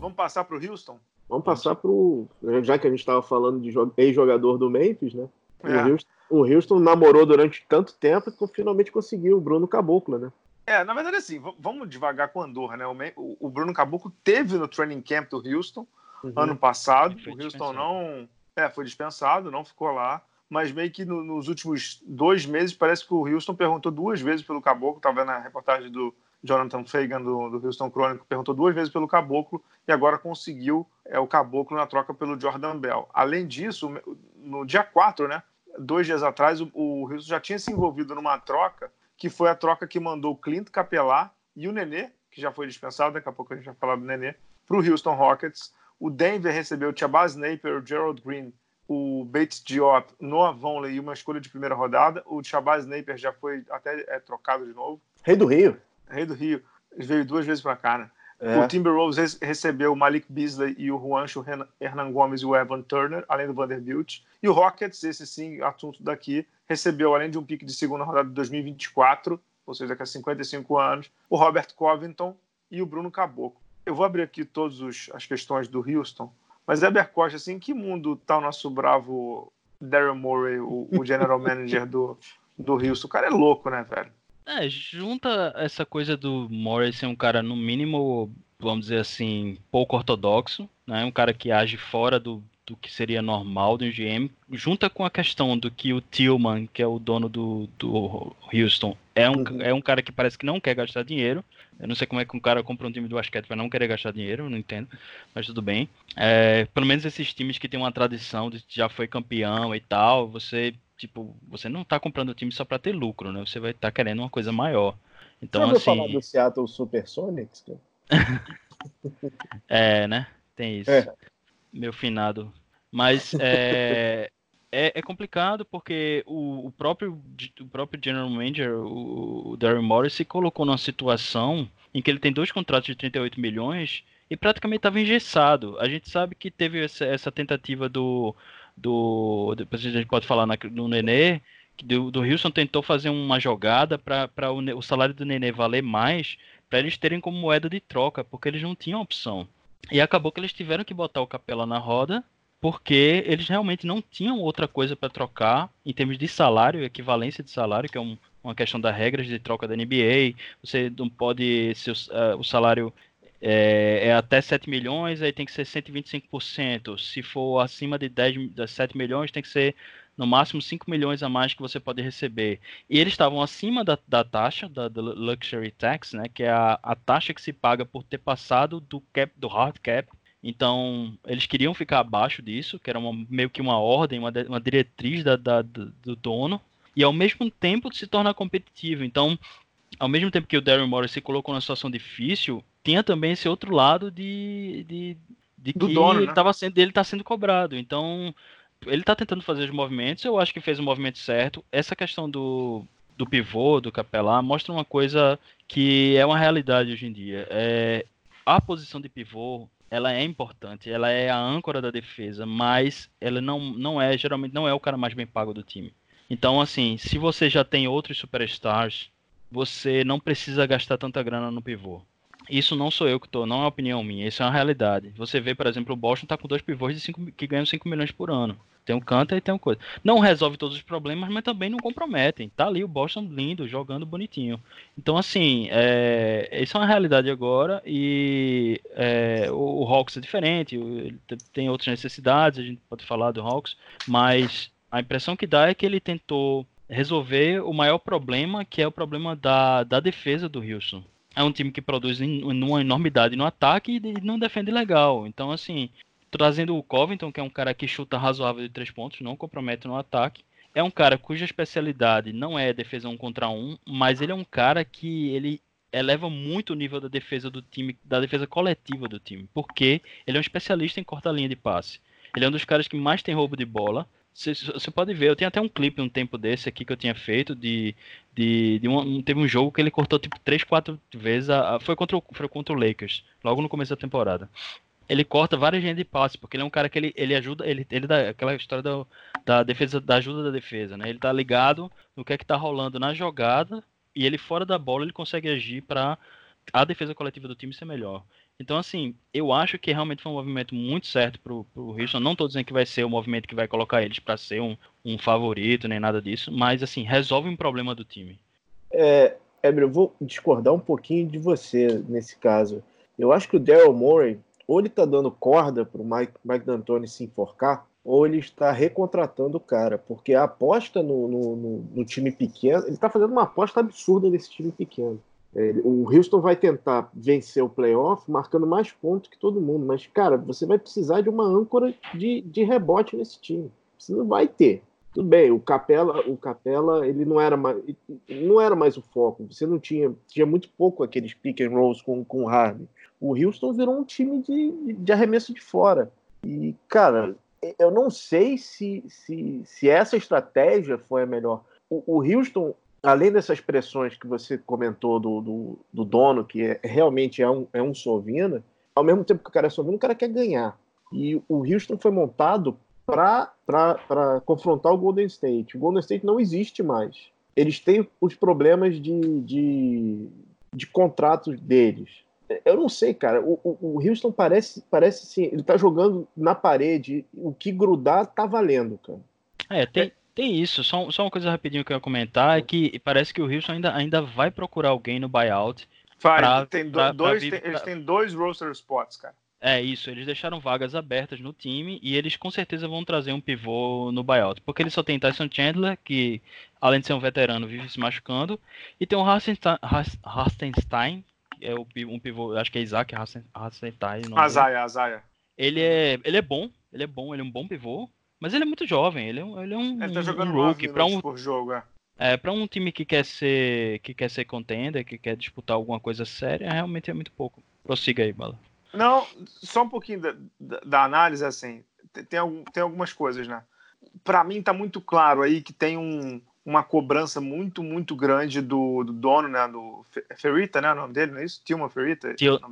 Speaker 2: Vamos passar para o Houston?
Speaker 3: Vamos passar para o. Já que a gente estava falando de ex-jogador do Memphis, né? É. O, Houston, o, Houston, namorou durante tanto tempo que finalmente conseguiu o Bruno Caboclo, né?
Speaker 2: É, na verdade, assim, vamos devagar com o Andorra, né? O, o Bruno Caboclo teve no training camp do Houston uhum. ano passado. O Houston não. É, foi dispensado, não ficou lá. Mas meio que no, nos últimos dois meses, parece que o Houston perguntou duas vezes pelo Caboclo. Estava vendo a reportagem do, Jonathan Fagan, do, do Houston Chronicle, perguntou duas vezes pelo Caboclo e agora conseguiu é, o Caboclo na troca pelo Jordan Bell. Além disso, no dia 4, né, dois dias atrás, o, o Houston já tinha se envolvido numa troca, que foi a troca que mandou o Clint Capelá e o Nenê, que já foi dispensado, daqui a pouco a gente vai falar do Nenê, para o Houston Rockets. O Denver recebeu o Chabaz Napier, o Gerald Green, o Bates Diop, Noah Vonley e uma escolha de primeira rodada. O Chabaz Napier já foi até é, trocado de novo.
Speaker 3: Rei do Rio.
Speaker 2: Rei do Rio, veio duas vezes para cá, né? É. O Timberwolves recebeu o Malik Beasley e o Juancho Hernan Gomes e o Evan Turner, além do Vanderbilt. E o Rockets, esse sim, assunto daqui, recebeu, além de um pique de segunda rodada de 2024, ou seja, daqui a 55 anos, o Robert Covington, e o Bruno Caboclo. Eu vou abrir aqui todas as questões do Houston, mas Eber Costa, assim, em que mundo tá o nosso bravo Daryl Morey, o, o general manager do, do Houston? O cara é louco, né, velho?
Speaker 4: É, junta essa coisa do Morey ser um cara, no mínimo, vamos dizer assim, pouco ortodoxo, né? Um cara que age fora do, do que seria normal do GM, junta com a questão do que o Tillman, que é o dono do, do Houston, é um, uhum. é um cara que parece que não quer gastar dinheiro. Eu não sei como é que um cara compra um time de basquete para não querer gastar dinheiro, não entendo, mas tudo bem. É, pelo menos esses times que tem uma tradição de já foi campeão e tal, você tipo, você não tá comprando o time só para ter lucro, né? Você vai estar tá querendo uma coisa maior. Então,
Speaker 3: Você
Speaker 4: assim.
Speaker 3: falar do Seattle Supersonics?
Speaker 4: é, né? Tem isso. É meu finado. Mas é, é, é, complicado porque o, o, próprio, o próprio General Manager, o, o Darren Morris, se colocou numa situação em que ele tem dois contratos de 38 milhões e praticamente estava engessado. A gente sabe que teve essa, essa tentativa do, do. Depois a gente pode falar na, no Nenê. Do, do Houston tentou fazer uma jogada para o, o salário do Nenê valer mais, para eles terem como moeda de troca, porque eles não tinham opção. E acabou que eles tiveram que botar o Capela na roda, porque eles realmente não tinham outra coisa para trocar em termos de salário, equivalência de salário, que é um, uma questão das regras de troca da NBA. Você não pode. Se uh, o salário é, é, até 7 milhões, aí tem que ser 125%. Se for acima de 10, 7 milhões, tem que ser no máximo 5 milhões a mais que você pode receber. E eles estavam acima da, da taxa, da, da, Luxury Tax, né, que é a, a taxa que se paga por ter passado do cap, do hard cap. Então, eles queriam ficar abaixo disso, que era uma, meio que uma ordem, uma, uma diretriz da, da, do, do dono, e ao mesmo tempo se tornar competitivo. Então, ao mesmo tempo que o Darren Morris se colocou numa situação difícil, tinha também esse outro lado de, de, de que dono, ele estava né? sendo, ele está sendo cobrado. Então, ele tá tentando fazer os movimentos, eu acho que fez o movimento certo. Essa questão do, do pivô, do capelá, mostra uma coisa que é uma realidade hoje em dia. É, a posição de pivô, ela é importante, ela é a âncora da defesa, mas ela não, não é, geralmente não é o cara mais bem pago do time. Então, assim, se você já tem outros superstars, você não precisa gastar tanta grana no pivô. Isso não sou eu que tô, não é opinião minha, isso é uma realidade. Você vê, por exemplo, o Boston tá com dois pivôs de cinco, que ganham 5 milhões por ano. Tem um Canter e tem um coisa. Não resolve todos os problemas, mas também não comprometem. Tá ali o Boston lindo, jogando bonitinho. Então, assim, é, isso é uma realidade agora e é, o, o Hawks é diferente, ele tem outras necessidades, a gente pode falar do Hawks, mas a impressão que dá é que ele tentou resolver o maior problema, que é o problema da, da defesa do Houston é um time que produz em, uma enormidade no ataque e não defende legal. Então, assim, trazendo o Covington, que é um cara que chuta razoável de três pontos, não compromete no ataque. É um cara cuja especialidade não é defesa um contra um, mas ele é um cara que ele eleva muito o nível da defesa do time, da defesa coletiva do time, porque ele é um especialista em cortar linha de passe. Ele é um dos caras que mais tem roubo de bola. Você pode ver, eu tenho até um clipe um tempo desse aqui que eu tinha feito de. de, de um, teve um jogo que ele cortou tipo 3, 4 vezes. A, a, foi, contra o, foi contra o Lakers, logo no começo da temporada. Ele corta várias linhas de passe, porque ele é um cara que ele, ele ajuda, ele, ele dá aquela história da, da defesa, da ajuda da defesa, né? Ele tá ligado no que é que tá rolando na jogada e ele fora da bola ele consegue agir para a defesa coletiva do time ser melhor. Então, assim, eu acho que realmente foi um movimento muito certo pro, pro Houston. Não estou dizendo que vai ser o movimento que vai colocar eles para ser um, um favorito, nem nada disso, mas, assim, resolve um problema do time.
Speaker 3: É, Eber, eu vou discordar um pouquinho de você nesse caso. Eu acho que o Daryl Morey, ou ele está dando corda para o Mike, Mike D'Antoni se enforcar, ou ele está recontratando o cara, porque a aposta no, no, no, no time pequeno, ele está fazendo uma aposta absurda nesse time pequeno. O Houston vai tentar vencer o playoff marcando mais pontos que todo mundo, mas, cara, você vai precisar de uma âncora de, de rebote nesse time. Você não vai ter. Tudo bem, o Capela, o Capela, ele não era mais, não era mais o foco. Você não tinha, tinha muito pouco aqueles pick and rolls com, com o Harden. O Houston virou um time de, de arremesso de fora. E, cara, eu não sei se, se, se essa estratégia foi a melhor. O, o Houston além dessas pressões que você comentou do, do, do dono, que é, realmente é um, é um Sovina, ao mesmo tempo que o cara é Sovina, o cara quer ganhar. E o Houston foi montado para confrontar o Golden State. O Golden State não existe mais. Eles têm os problemas de, de, de contratos deles. eu não sei, cara. O, o, o Houston parece, parece assim, ele tá jogando na parede, o que grudar tá valendo, cara.
Speaker 4: É, tem, tem isso. Só, só uma coisa rapidinho que eu ia comentar é que parece que o Houston ainda, ainda vai procurar alguém no buyout.
Speaker 2: Vai,
Speaker 4: pra-
Speaker 2: tem do-
Speaker 4: pra- pra
Speaker 2: dois,
Speaker 4: vir-
Speaker 2: tem- eles
Speaker 4: pra-
Speaker 2: têm dois roster spots, cara.
Speaker 4: É isso, eles deixaram vagas abertas no time e eles com certeza vão trazer um pivô no buyout. Porque eles só tem Tyson Chandler, que além de ser um veterano, vive se machucando, e tem o que é o, um pivô, acho que é Isaac dele.
Speaker 2: Azaia, Azaia.
Speaker 4: Ele é, ele é bom, ele é bom, ele é um bom pivô, mas ele é muito jovem, ele é um, ele é um,
Speaker 2: Ele tá
Speaker 4: um
Speaker 2: jogando
Speaker 4: rookie.
Speaker 2: 9
Speaker 4: Para um,
Speaker 2: por jogo, é.
Speaker 4: é, pra um time que quer ser que quer ser contender, que quer disputar alguma coisa séria, realmente é muito pouco. Prossiga aí, Bala.
Speaker 2: Não, só um pouquinho da, da- da análise, assim, tem, tem, algum- tem algumas coisas, né? Para mim tá muito claro aí que tem um- uma cobrança muito, muito grande do, do dono, né? Do Fe- Ferrita, né? O nome dele, não é isso? Tilma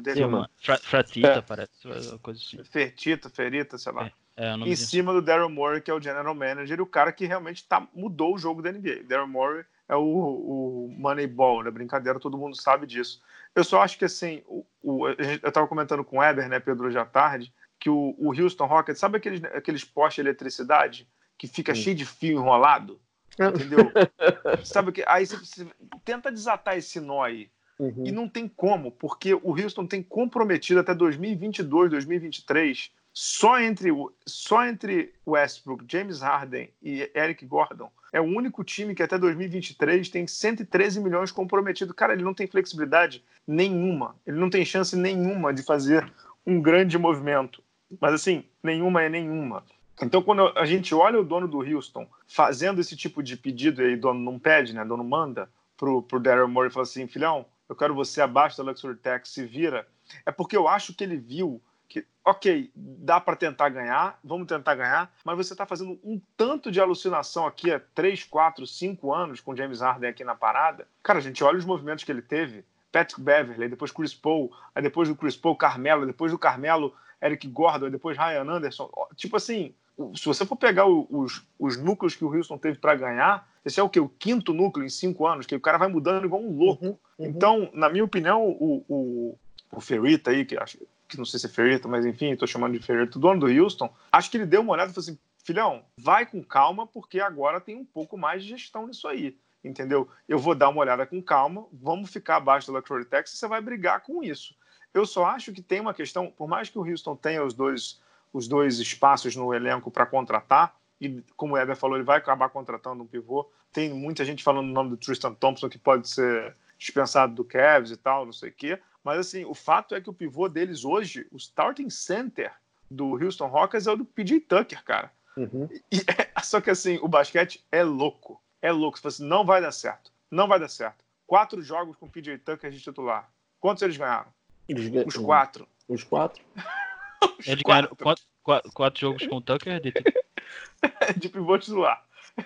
Speaker 2: dele?
Speaker 4: Tilma, Fra- Fratita,
Speaker 3: É.
Speaker 4: parece, coisa assim.
Speaker 2: Fertita, Ferita, sei lá.
Speaker 4: É, o nome
Speaker 2: em
Speaker 4: disso.
Speaker 2: cima do Daryl Morey, que é o general manager, e o cara que realmente tá, mudou o jogo da NBA. Daryl Morey é o, o Moneyball, né? Brincadeira, todo mundo sabe disso. Eu só acho que, assim, o, o- eu tava comentando com o Weber, né, Pedro, hoje à tarde, que o, o Houston Rockets, sabe aqueles, aqueles postes de eletricidade que fica
Speaker 3: Sim.
Speaker 2: cheio de fio enrolado? Entendeu? sabe que aí você, você tenta desatar esse nó aí.
Speaker 3: Uhum.
Speaker 2: E não tem como, porque o Houston tem comprometido até 2022, 2023, só entre, só entre Westbrook, James Harden e Eric Gordon. É o único time que até 2023 tem 113 milhões comprometido. Cara, ele não tem flexibilidade nenhuma. Ele não tem chance nenhuma de fazer um grande movimento. Mas assim, nenhuma é nenhuma. Então, quando a gente olha o dono do Houston fazendo esse tipo de pedido, e aí dono não pede, né? Dono manda pro, pro Daryl Morey e fala assim, filhão, eu quero você abaixo da Luxury Tax, se vira. É porque eu acho que ele viu que, ok, dá para tentar ganhar, vamos tentar ganhar, mas você está fazendo um tanto de alucinação aqui há 3, 4, 5 anos com James Harden aqui na parada. Cara, a gente olha os movimentos que ele teve. Patrick Beverly, depois Chris Paul, aí depois do Chris Paul, Carmelo, depois do Carmelo, Eric Gordon, depois Ryan Anderson. Tipo assim, se você for pegar os, os núcleos que o Houston teve para ganhar, esse é o que? O quinto núcleo em cinco anos, que o cara vai mudando igual um louco.
Speaker 3: Uhum, uhum.
Speaker 2: Então, na minha opinião, o, o, o Ferrita aí, que acho que não sei se é Ferrita, mas enfim, estou chamando de Ferrita, o dono do Houston, acho que ele deu uma olhada e falou assim: filhão, vai com calma, porque agora tem um pouco mais de gestão nisso aí. Entendeu? Eu vou dar uma olhada com calma, vamos ficar abaixo da Luxury Tax e você vai brigar com isso. Eu só acho que tem uma questão, por mais que o Houston tenha os dois, os dois espaços no elenco para contratar, e como o Eber falou, ele vai acabar contratando um pivô. Tem muita gente falando o nome do Tristan Thompson, que pode ser dispensado do Cavs e tal, não sei o quê. Mas assim, o fato é que o pivô deles hoje, o starting center do Houston Rockets é o do PJ Tucker, cara.
Speaker 3: Uhum.
Speaker 2: E é- só que assim, o basquete é louco. É louco. Você fala assim, não vai dar certo. Não vai dar certo. Quatro jogos com o PJ Tucker de titular. Quantos eles ganharam?
Speaker 3: Eles ganham-
Speaker 2: Os quatro.
Speaker 3: Os quatro.
Speaker 2: Os
Speaker 4: Eles
Speaker 2: quatro
Speaker 4: ganharam quatro, quatro, quatro jogos com o Tucker de
Speaker 2: de pivô titular.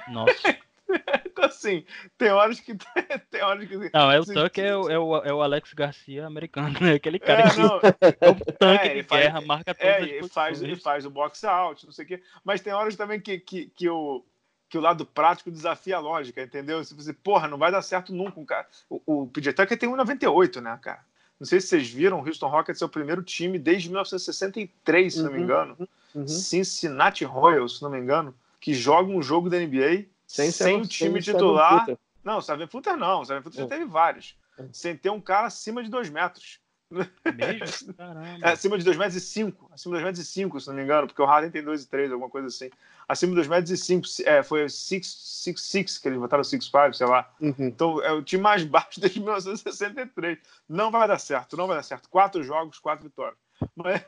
Speaker 4: Nossa.
Speaker 2: Então, assim, tem horas que. Tem horas que.
Speaker 4: Não, é o
Speaker 2: se-
Speaker 4: Tucker é o, é o, é o Alex Garcia americano, né? Aquele cara
Speaker 2: É,
Speaker 4: que
Speaker 2: não,
Speaker 4: é o tanque
Speaker 2: É,
Speaker 4: de
Speaker 2: ele faz-
Speaker 4: guerra, marca todas
Speaker 2: É,
Speaker 4: as
Speaker 2: e faz, e
Speaker 4: posições.
Speaker 2: faz o box out, não sei o quê. Mas tem horas também que, que, que, o, que o lado prático desafia a lógica, entendeu? Se você, porra, não vai dar certo nunca, um cara. O, o PJ Tucker tem 1,98, né, cara? Não sei se vocês viram, o Houston Rockets é o primeiro time desde 1963, se não me
Speaker 3: Uhum.
Speaker 2: engano.
Speaker 3: Uhum.
Speaker 2: Cincinnati Royals, se não me engano, que joga um jogo da NBA sem,
Speaker 3: ser-
Speaker 2: o time
Speaker 3: sem
Speaker 2: titular.
Speaker 3: puta.
Speaker 2: Não, Seven Footer não. Seven Footer já
Speaker 3: É.
Speaker 2: teve vários.
Speaker 3: É.
Speaker 2: Sem ter um cara acima de 2 metros.
Speaker 4: Mesmo? Caramba.
Speaker 2: É, acima de 2 metros e 5. Acima de 2 metros e 5, se não me engano, porque o Harden tem 2 e 3, alguma coisa assim. Acima de 2 metros e 5. É, foi 6-6 que eles botaram 6-5, sei lá.
Speaker 3: Uhum.
Speaker 2: Então é o time mais baixo desde 1963. Não vai dar certo, não vai dar certo. Quatro jogos, quatro vitórias. Mas,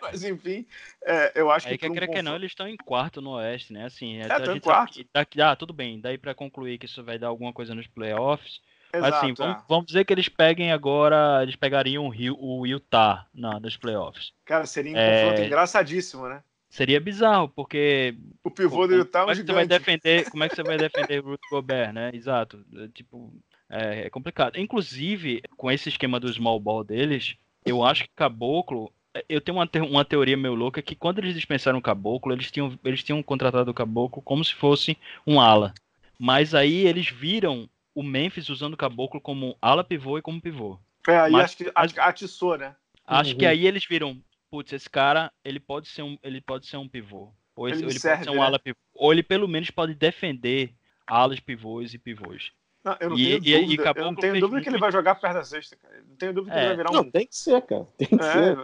Speaker 2: mas enfim, é, eu acho
Speaker 4: Aí
Speaker 2: que.
Speaker 4: quer
Speaker 2: por um
Speaker 4: que não, eles estão em quarto no Oeste, né? Assim,
Speaker 2: É,
Speaker 4: a
Speaker 2: tão em quarto.
Speaker 4: daqui, ah, tudo bem. Daí pra concluir que isso vai dar alguma coisa nos playoffs. Assim,
Speaker 2: Exato,
Speaker 4: vamos,
Speaker 2: é.
Speaker 4: vamos dizer que eles peguem agora, eles pegariam o, Rio, o Utah na, nos playoffs.
Speaker 2: Cara, seria um
Speaker 4: É.
Speaker 2: confronto engraçadíssimo, né?
Speaker 4: Seria bizarro, porque
Speaker 2: O pivô do Utah é
Speaker 4: como
Speaker 2: um
Speaker 4: é que você vai
Speaker 2: gigante.
Speaker 4: defender, como é que você vai defender o Ruth Gobert, né? Exato. É, Tipo, é, é complicado. Inclusive, com esse esquema do small ball deles, eu acho que Caboclo, eu tenho uma, te- uma teoria meio louca que quando eles dispensaram o Caboclo, eles tinham, eles tinham contratado o Caboclo como se fosse um ala. Mas aí eles viram o Memphis usando o Caboclo como ala pivô e como pivô.
Speaker 2: É, aí mas, acho que mas, atiçou, né?
Speaker 4: Acho uhum. que aí eles viram, putz, esse cara, ele pode ser um, ele pode ser um pivô. Ou ele, ele, ele serve, pode ser um né? ala pivô. Ou ele pelo menos pode defender alas pivôs e pivôs.
Speaker 2: Não, eu não e, tenho dúvida, e eu não tenho dúvida que ele vai jogar perto da sexta, cara. não tenho dúvida que é. ele vai virar
Speaker 3: um. Não, tem que ser, cara. Tem que é, ser.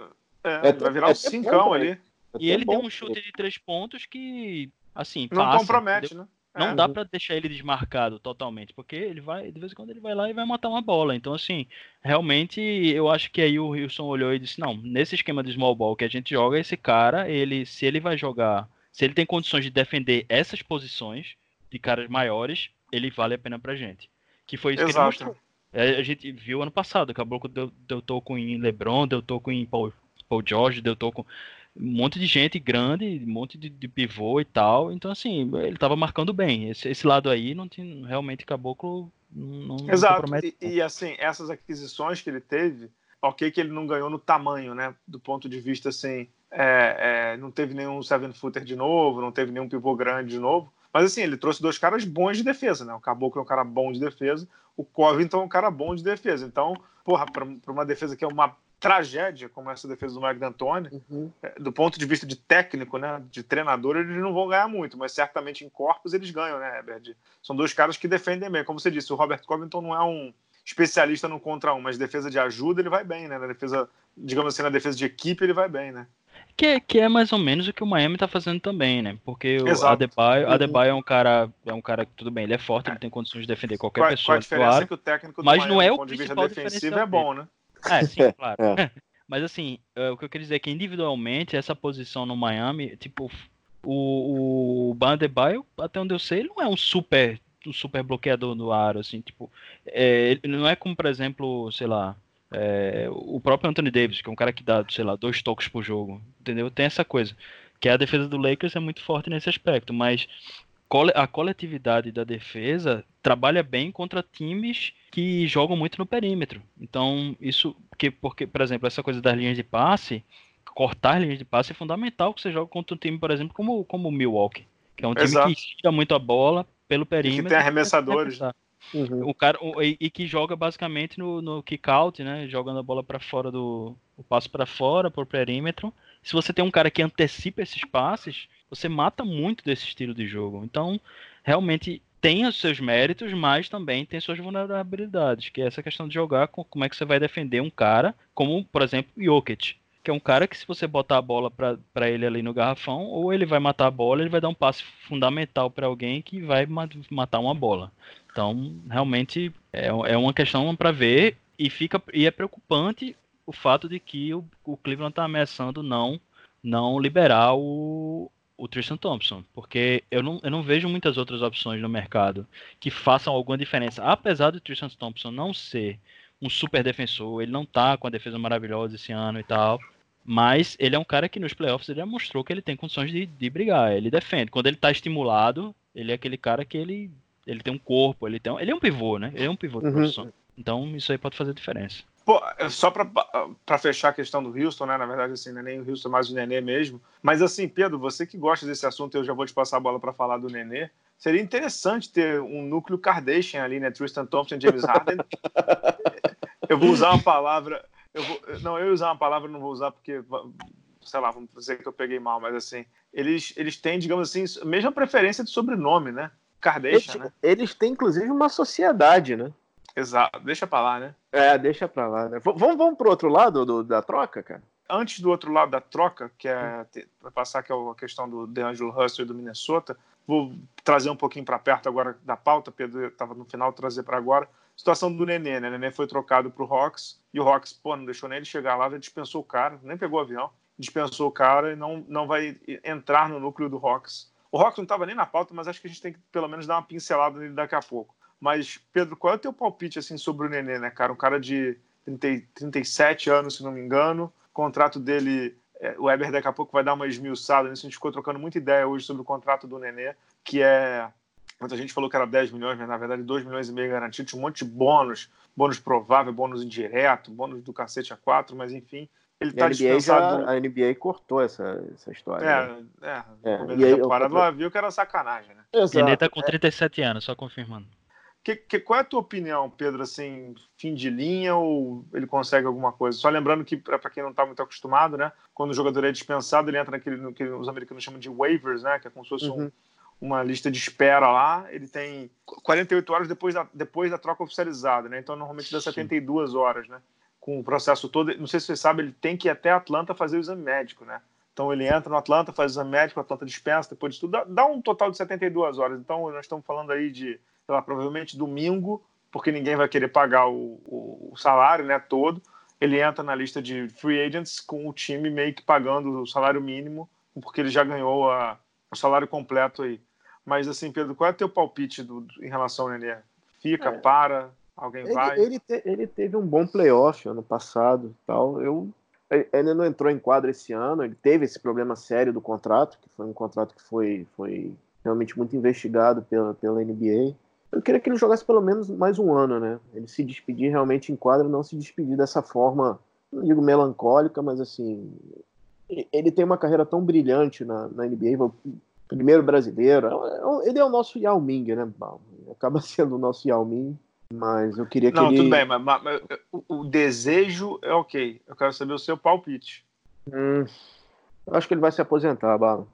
Speaker 2: É, é, vai virar um cincão ali. É
Speaker 4: e ele bom, tem um chute de três pontos que, assim,
Speaker 2: não
Speaker 4: passa,
Speaker 2: compromete, entendeu? né?
Speaker 4: Não é. dá para deixar ele desmarcado totalmente, porque ele vai, de vez em quando ele vai lá e vai matar uma bola. Então, assim, realmente eu acho que aí o Wilson olhou e disse: não, nesse esquema de small ball que a gente joga, esse cara, ele, se ele vai jogar, se ele tem condições de defender essas posições de caras maiores, ele vale a pena pra gente. Que foi isso Exato. que ele mostrou. A gente viu ano passado, o Caboclo deu, deu toco em LeBron, deu toco em Paul, Paul George, deu toco um monte de gente grande, um monte de, de pivô e tal. Então, assim, ele estava marcando bem. Esse, esse, lado aí não tinha realmente caboclo. Não, não
Speaker 2: Exato. E, e, assim, essas aquisições que ele teve, ok, que ele não ganhou no tamanho, né? Do ponto de vista assim, é, é, não teve nenhum seven footer de novo, não teve nenhum pivô grande de novo. Mas assim, ele trouxe dois caras bons de defesa, né? O Caboclo é um cara bom de defesa, o Covington é um cara bom de defesa. Então, porra, para uma defesa que é uma tragédia como essa defesa do Mike D'Antoni, uhum. É, do ponto de vista de técnico, né, de treinador, eles não vão ganhar muito, mas certamente em corpos eles ganham, né, Herbert? São dois caras que defendem bem. Como você disse, o Robert Covington não é um especialista no contra um, mas defesa de ajuda ele vai bem, né? Na defesa, digamos assim, na defesa de equipe ele vai bem, né?
Speaker 4: Que, é, que é mais ou menos o que o Miami tá fazendo também, né? Porque o Adebayo, uhum. Adebayo é um cara, é um cara que tudo bem, ele é forte, é. ele tem condições de defender qualquer
Speaker 2: qual,
Speaker 4: pessoa.
Speaker 2: Qual a diferença
Speaker 4: claro,
Speaker 2: é que o técnico do
Speaker 4: mas
Speaker 2: Miami,
Speaker 4: não é
Speaker 2: o
Speaker 4: ponto
Speaker 2: de vista defensivo é bom, né?
Speaker 4: É, sim, claro. é. Mas assim, é, o que eu queria dizer é que individualmente essa posição no Miami, tipo, o, o Bandebaio, até onde eu sei, ele não é um super um super bloqueador no ar, assim, tipo, é, ele não é como, por exemplo, sei lá, é, o próprio Anthony Davis, que é um cara que dá, sei lá, dois toques por jogo, entendeu? Tem essa coisa, que a defesa do Lakers é muito forte nesse aspecto, mas a coletividade da defesa trabalha bem contra times que jogam muito no perímetro. Então, isso, porque, porque por exemplo, essa coisa das linhas de passe, cortar linhas de passe é fundamental que você joga contra um time, por exemplo, como, como o Milwaukee, que é um time Exato. que tira muito a bola pelo perímetro. E
Speaker 2: que tem arremessadores.
Speaker 4: Uhum. O cara, e, e, que joga basicamente no, no kick out, né? Jogando a bola para fora do. O passo para fora, por perímetro. Se você tem um cara que antecipa esses passes, você mata muito desse estilo de jogo. Então, realmente tem os seus méritos, mas também tem suas vulnerabilidades, que é essa questão de jogar com como é que você vai defender um cara, como, por exemplo, Jokic, que é um cara que se você botar a bola para ele ali no garrafão, ou ele vai matar a bola, ele vai dar um passe fundamental para alguém que vai matar uma bola. Então, realmente é, é uma questão para ver e fica e é preocupante o fato de que o, o Cleveland está ameaçando não não liberar o, o Tristan Thompson, porque eu não, eu não vejo muitas outras opções no mercado que façam alguma diferença. Apesar do Tristan Thompson não ser um super defensor, ele não tá com a defesa maravilhosa esse ano e tal, mas ele é um cara que nos playoffs ele já mostrou que ele tem condições de, de brigar, ele defende. Quando ele tá estimulado, ele é aquele cara que ele, ele tem um corpo, ele, tem, ele é um pivô, né? Ele é um pivô de uhum. Então isso aí pode fazer diferença.
Speaker 2: Pô, é só para fechar a questão do Houston, né? Na verdade, assim, não é nem o Houston, mas o Nenê mesmo. Mas assim, Pedro, você que gosta desse assunto, eu já vou te passar a bola para falar do Nenê. Seria interessante ter um núcleo Kardashian ali, né? Tristan Thompson, James Harden. eu vou usar uma palavra. Eu vou, não, eu usar uma palavra, não vou usar porque, sei lá, vamos dizer que eu peguei mal, mas assim, eles, eles têm, digamos assim, a mesma preferência de sobrenome, né? Kardashian,
Speaker 3: eles,
Speaker 2: né?
Speaker 3: Eles têm, inclusive, uma sociedade, né?
Speaker 2: Exato, deixa pra lá, né?
Speaker 3: É, deixa pra lá, né? V vamos, vamos pro outro lado do, da troca, cara?
Speaker 2: Antes do outro lado da troca, que é para passar que é a questão do DeAngelo Russell e do Minnesota, vou trazer um pouquinho para perto agora da pauta, Pedro estava no final, trazer para agora. Situação do Nenê, né? O Nenê foi trocado para o Hawks e o Hawks, pô, não deixou nem ele chegar lá, já dispensou o cara, nem pegou o avião, dispensou o cara e não, não vai entrar no núcleo do Hawks. O Hawks não estava nem na pauta, mas acho que a gente tem que pelo menos dar uma pincelada nele daqui a pouco. Mas, Pedro, qual é o teu palpite assim, sobre o Nenê, né, cara? Um cara de 30, 37 anos, se não me engano. O contrato dele, é, o Weber daqui a pouco vai dar uma esmiuçada nisso. A gente ficou trocando muita ideia hoje sobre o contrato do Nenê, que é. Muita gente falou que era 10 milhões, mas na verdade 2 milhões e meio garantido. Tinha um monte de bônus, bônus provável, bônus indireto, bônus do cacete a 4, mas enfim. Ele tá
Speaker 3: a, NBA já, a NBA cortou essa, essa história.
Speaker 2: É, né? é. é. E aí, temporada, eu... ela viu que era sacanagem, né?
Speaker 4: Exato. Nenê tá com 37 é. anos, só confirmando.
Speaker 2: Que, que, qual é a tua opinião, Pedro? Assim, fim de linha ou ele consegue alguma coisa? Só lembrando que, para quem não está muito acostumado, né? Quando o jogador é dispensado, ele entra naquele no que os americanos chamam de waivers, né? Que é como se fosse uhum. um, uma lista de espera lá. Ele tem 48 horas depois da, depois da troca oficializada, né? Então, normalmente dá 72 horas, né? Com o processo todo. Não sei se você sabe, ele tem que ir até Atlanta fazer o exame médico, né? Então ele entra no Atlanta, faz o exame médico, Atlanta dispensa, depois de tudo, dá, dá um total de 72 horas. Então nós estamos falando aí de sei lá, provavelmente domingo, porque ninguém vai querer pagar o, o, o, salário né, todo. Ele entra na lista de free agents com o time meio que pagando o salário mínimo, porque ele já ganhou a, o salário completo aí. Mas assim, Pedro, qual é o teu palpite do, do em relação ao Nenê? Fica, é. para, alguém
Speaker 3: ele,
Speaker 2: vai?
Speaker 3: Ele, te, ele teve um bom playoff ano passado tal. Eu ele não entrou em quadra esse ano, ele teve esse problema sério do contrato, que foi um contrato que foi, foi realmente muito investigado pela, pela NBA. Eu queria que ele jogasse pelo menos mais um ano, né? Ele se despedir realmente em quadra, não se despedir dessa forma, não digo melancólica, mas assim, ele tem uma carreira tão brilhante na, na NBA, primeiro brasileiro, é ele é o nosso Yao Ming, né? Acaba sendo o nosso Yao Ming, mas eu queria que
Speaker 2: não,
Speaker 3: ele...
Speaker 2: tudo bem, mas, mas, mas o, desejo é ok. Eu quero saber o seu palpite.
Speaker 3: Hum, acho que ele vai se aposentar, Bala.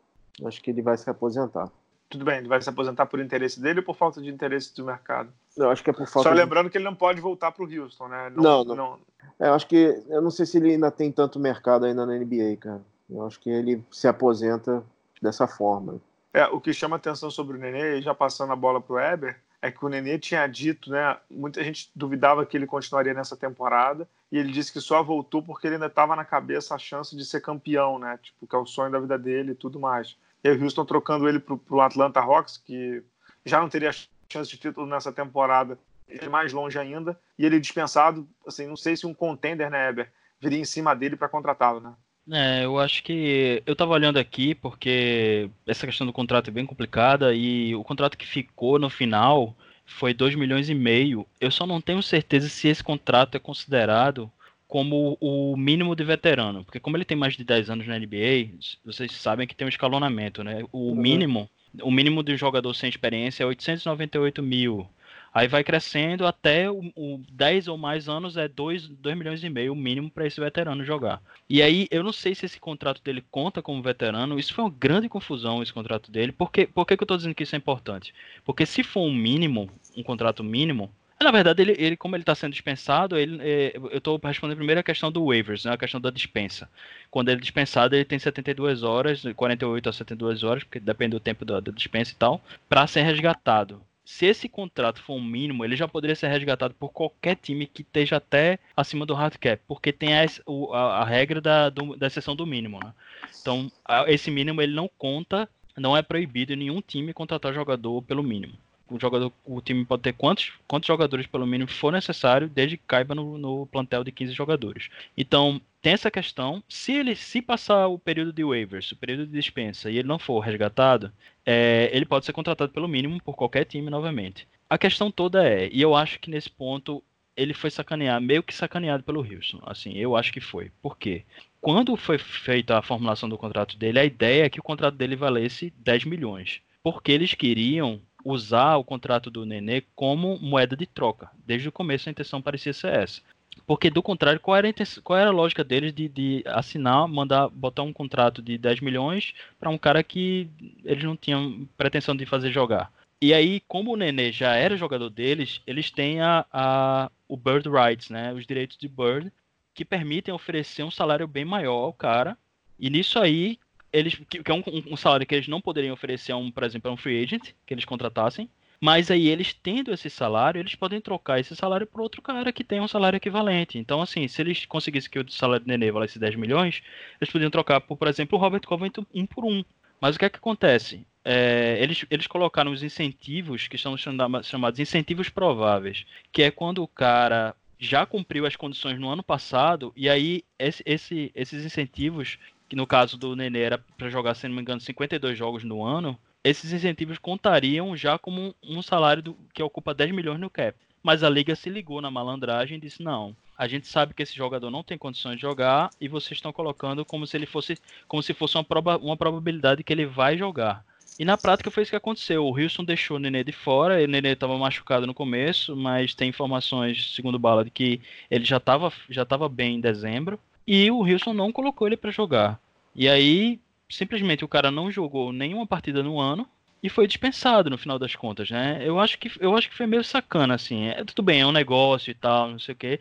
Speaker 3: Acho que ele vai se aposentar
Speaker 2: tudo bem, ele vai se aposentar por interesse dele ou por falta de interesse do mercado?
Speaker 3: Eu acho que é por falta
Speaker 2: Só lembrando que ele não pode voltar para o Houston, né?
Speaker 3: Não, não. não. É, eu acho que eu não sei se ele ainda tem tanto mercado ainda na NBA, cara. Eu acho que ele se aposenta dessa forma.
Speaker 2: É, o que chama atenção sobre o Nenê, já passando a bola para o Eber, é que o Nenê tinha dito, né? Muita gente duvidava que ele continuaria nessa temporada e ele disse que só voltou porque ele ainda estava na cabeça a chance de ser campeão, né? Tipo, que é o sonho da vida dele e tudo mais. E o Houston trocando ele para o Atlanta Hawks, que já não teria chance de título nessa temporada, ele mais longe ainda. E ele dispensado, assim, não sei se um contender, né, Eber, viria em cima dele para contratá-lo, né?
Speaker 4: É, eu acho que eu estava olhando aqui porque essa questão do contrato é bem complicada e o contrato que ficou no final foi 2 milhões e meio. Eu só não tenho certeza se esse contrato é considerado como o mínimo de veterano, porque como ele tem mais de 10 anos na NBA, vocês sabem que tem um escalonamento, né? O uhum. mínimo, o mínimo de um jogador sem experiência é 898 mil. Aí vai crescendo até o, o 10 ou mais anos é 2, 2 milhões e meio o mínimo para esse veterano jogar. E aí eu não sei se esse contrato dele conta como veterano. Isso foi uma grande confusão, esse contrato dele. Por, que, por que, que eu estou dizendo que isso é importante? Porque se for um mínimo, um contrato mínimo, na verdade, ele, ele como ele está sendo dispensado, ele, é, eu estou respondendo primeiro a questão do waivers, né, a questão da dispensa. Quando ele é dispensado, ele tem 72 horas, 48 a 72 horas, porque depende do tempo da, da dispensa e tal, para ser resgatado. Se esse contrato for um mínimo, ele já poderia ser resgatado por qualquer time que esteja até acima do hard cap, porque tem a, a, a regra da, do, da exceção do mínimo. Né? Então, a, esse mínimo ele não conta, não é proibido nenhum time contratar jogador pelo mínimo o jogador, o time pode ter quantos, quantos jogadores pelo mínimo for necessário, desde que caiba no, no plantel de 15 jogadores. Então, tem essa questão. Se ele se passar o período de waivers, o período de dispensa, e ele não for resgatado, é, ele pode ser contratado pelo mínimo por qualquer time novamente. A questão toda é, e eu acho que nesse ponto ele foi sacaneado, meio que sacaneado pelo Houston. Assim, eu acho que foi. Por quê? Quando foi feita a formulação do contrato dele, a ideia é que o contrato dele valesse 10 milhões. Porque eles queriam usar o contrato do Nenê como moeda de troca. Desde o começo a intenção parecia ser essa. Porque do contrário, qual era a, intenção, qual era a lógica deles de, de, assinar, mandar, botar um contrato de 10 milhões para um cara que eles não tinham pretensão de fazer jogar? E aí, como o Nenê já era jogador deles, eles têm a, a, o Bird Rights, né? Os direitos de Bird, que permitem oferecer um salário bem maior ao cara. E nisso aí, eles que, é um, um, salário que eles não poderiam oferecer a um, por exemplo, a um free agent que eles contratassem. Mas aí eles tendo esse salário, eles podem trocar esse salário por outro cara que tem um salário equivalente. Então, assim, se eles conseguissem que o salário do Nenê valesse 10 milhões, eles poderiam trocar por, por exemplo, o Robert Covington um por um. Mas o que é que acontece? É, eles, eles colocaram os incentivos, que são chamados incentivos prováveis, que é quando o cara já cumpriu as condições no ano passado, e aí esse, esse, esses incentivos que no caso do Nenê era para jogar, se não me engano, 52 jogos no ano, esses incentivos contariam já como um salário do, que ocupa 10 milhões no cap. Mas a liga se ligou na malandragem e disse: não, a gente sabe que esse jogador não tem condições de jogar e vocês estão colocando como se ele fosse como se fosse uma, proba, uma probabilidade que ele vai jogar. E na prática foi isso que aconteceu. O Wilson deixou o Nenê de fora, o Nenê estava machucado no começo, mas tem informações, segundo Bala, de que ele já estava já tava bem em dezembro. E o Wilson não colocou ele para jogar. E aí, simplesmente o cara não jogou nenhuma partida no ano e foi dispensado no final das contas, né? Eu acho que, eu acho que foi meio sacana, assim. É, tudo bem, é um negócio e tal, não sei o quê.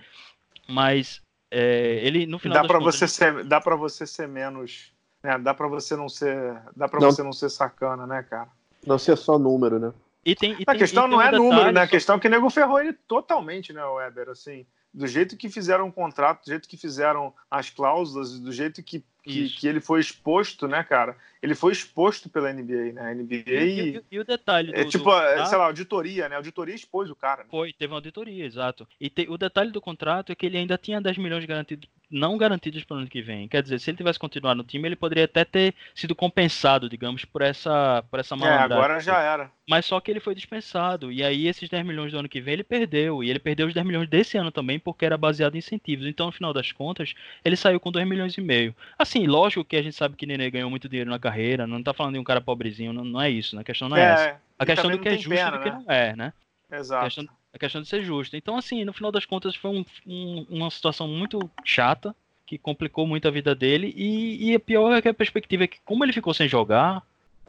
Speaker 4: Mas é, ele, no final
Speaker 2: dá
Speaker 4: das
Speaker 2: para
Speaker 4: contas...
Speaker 2: você ser Dá para você ser menos... Né? Dá para você não ser... Dá para você não ser sacana, né, cara?
Speaker 3: Não ser só número, né?
Speaker 4: E tem, e
Speaker 2: A
Speaker 4: tem-
Speaker 2: questão
Speaker 4: e tem
Speaker 2: não
Speaker 4: um
Speaker 2: é número, né? A
Speaker 4: só-
Speaker 2: questão é que o nego ferrou ele totalmente, né, Weber? Assim, do jeito que fizeram o contrato, do jeito que fizeram as cláusulas, do jeito que, que, que ele foi exposto, né, cara? Ele foi exposto pela NBA, né? A NBA.
Speaker 4: E, e- e- o detalhe do,
Speaker 2: é
Speaker 4: do
Speaker 2: tipo, é,
Speaker 4: contrato
Speaker 2: sei lá, auditoria, né? A auditoria expôs o cara. né?
Speaker 4: foi, teve uma auditoria, exato. E te- o detalhe do contrato é que ele ainda tinha 10 milhões garantidos, não garantidos para o ano que vem. Quer dizer, se ele tivesse continuado no time, ele poderia até ter sido compensado, digamos, por essa, por essa
Speaker 2: É,
Speaker 4: malandragem.
Speaker 2: agora já era.
Speaker 4: Mas só que ele foi dispensado. E aí esses 10 milhões do ano que vem ele perdeu. E ele perdeu os 10 milhões desse ano também, porque era baseado em incentivos. Então, no final das contas, ele saiu com 2 milhões e meio. Assim, lógico que a gente sabe que Nenê ganhou muito dinheiro na carreira. Não tá falando de um cara pobrezinho, não, não é isso. Né? A questão não é, essa. A questão
Speaker 2: também
Speaker 4: do que é justo e
Speaker 2: pena,
Speaker 4: do que
Speaker 2: né?
Speaker 4: não é, né?
Speaker 2: Exato.
Speaker 4: A questão de ser justo. Então, assim, no final das contas, foi um- um- uma situação muito chata, que complicou muito a vida dele. E, e a pior é que a perspectiva é que, como ele ficou sem jogar,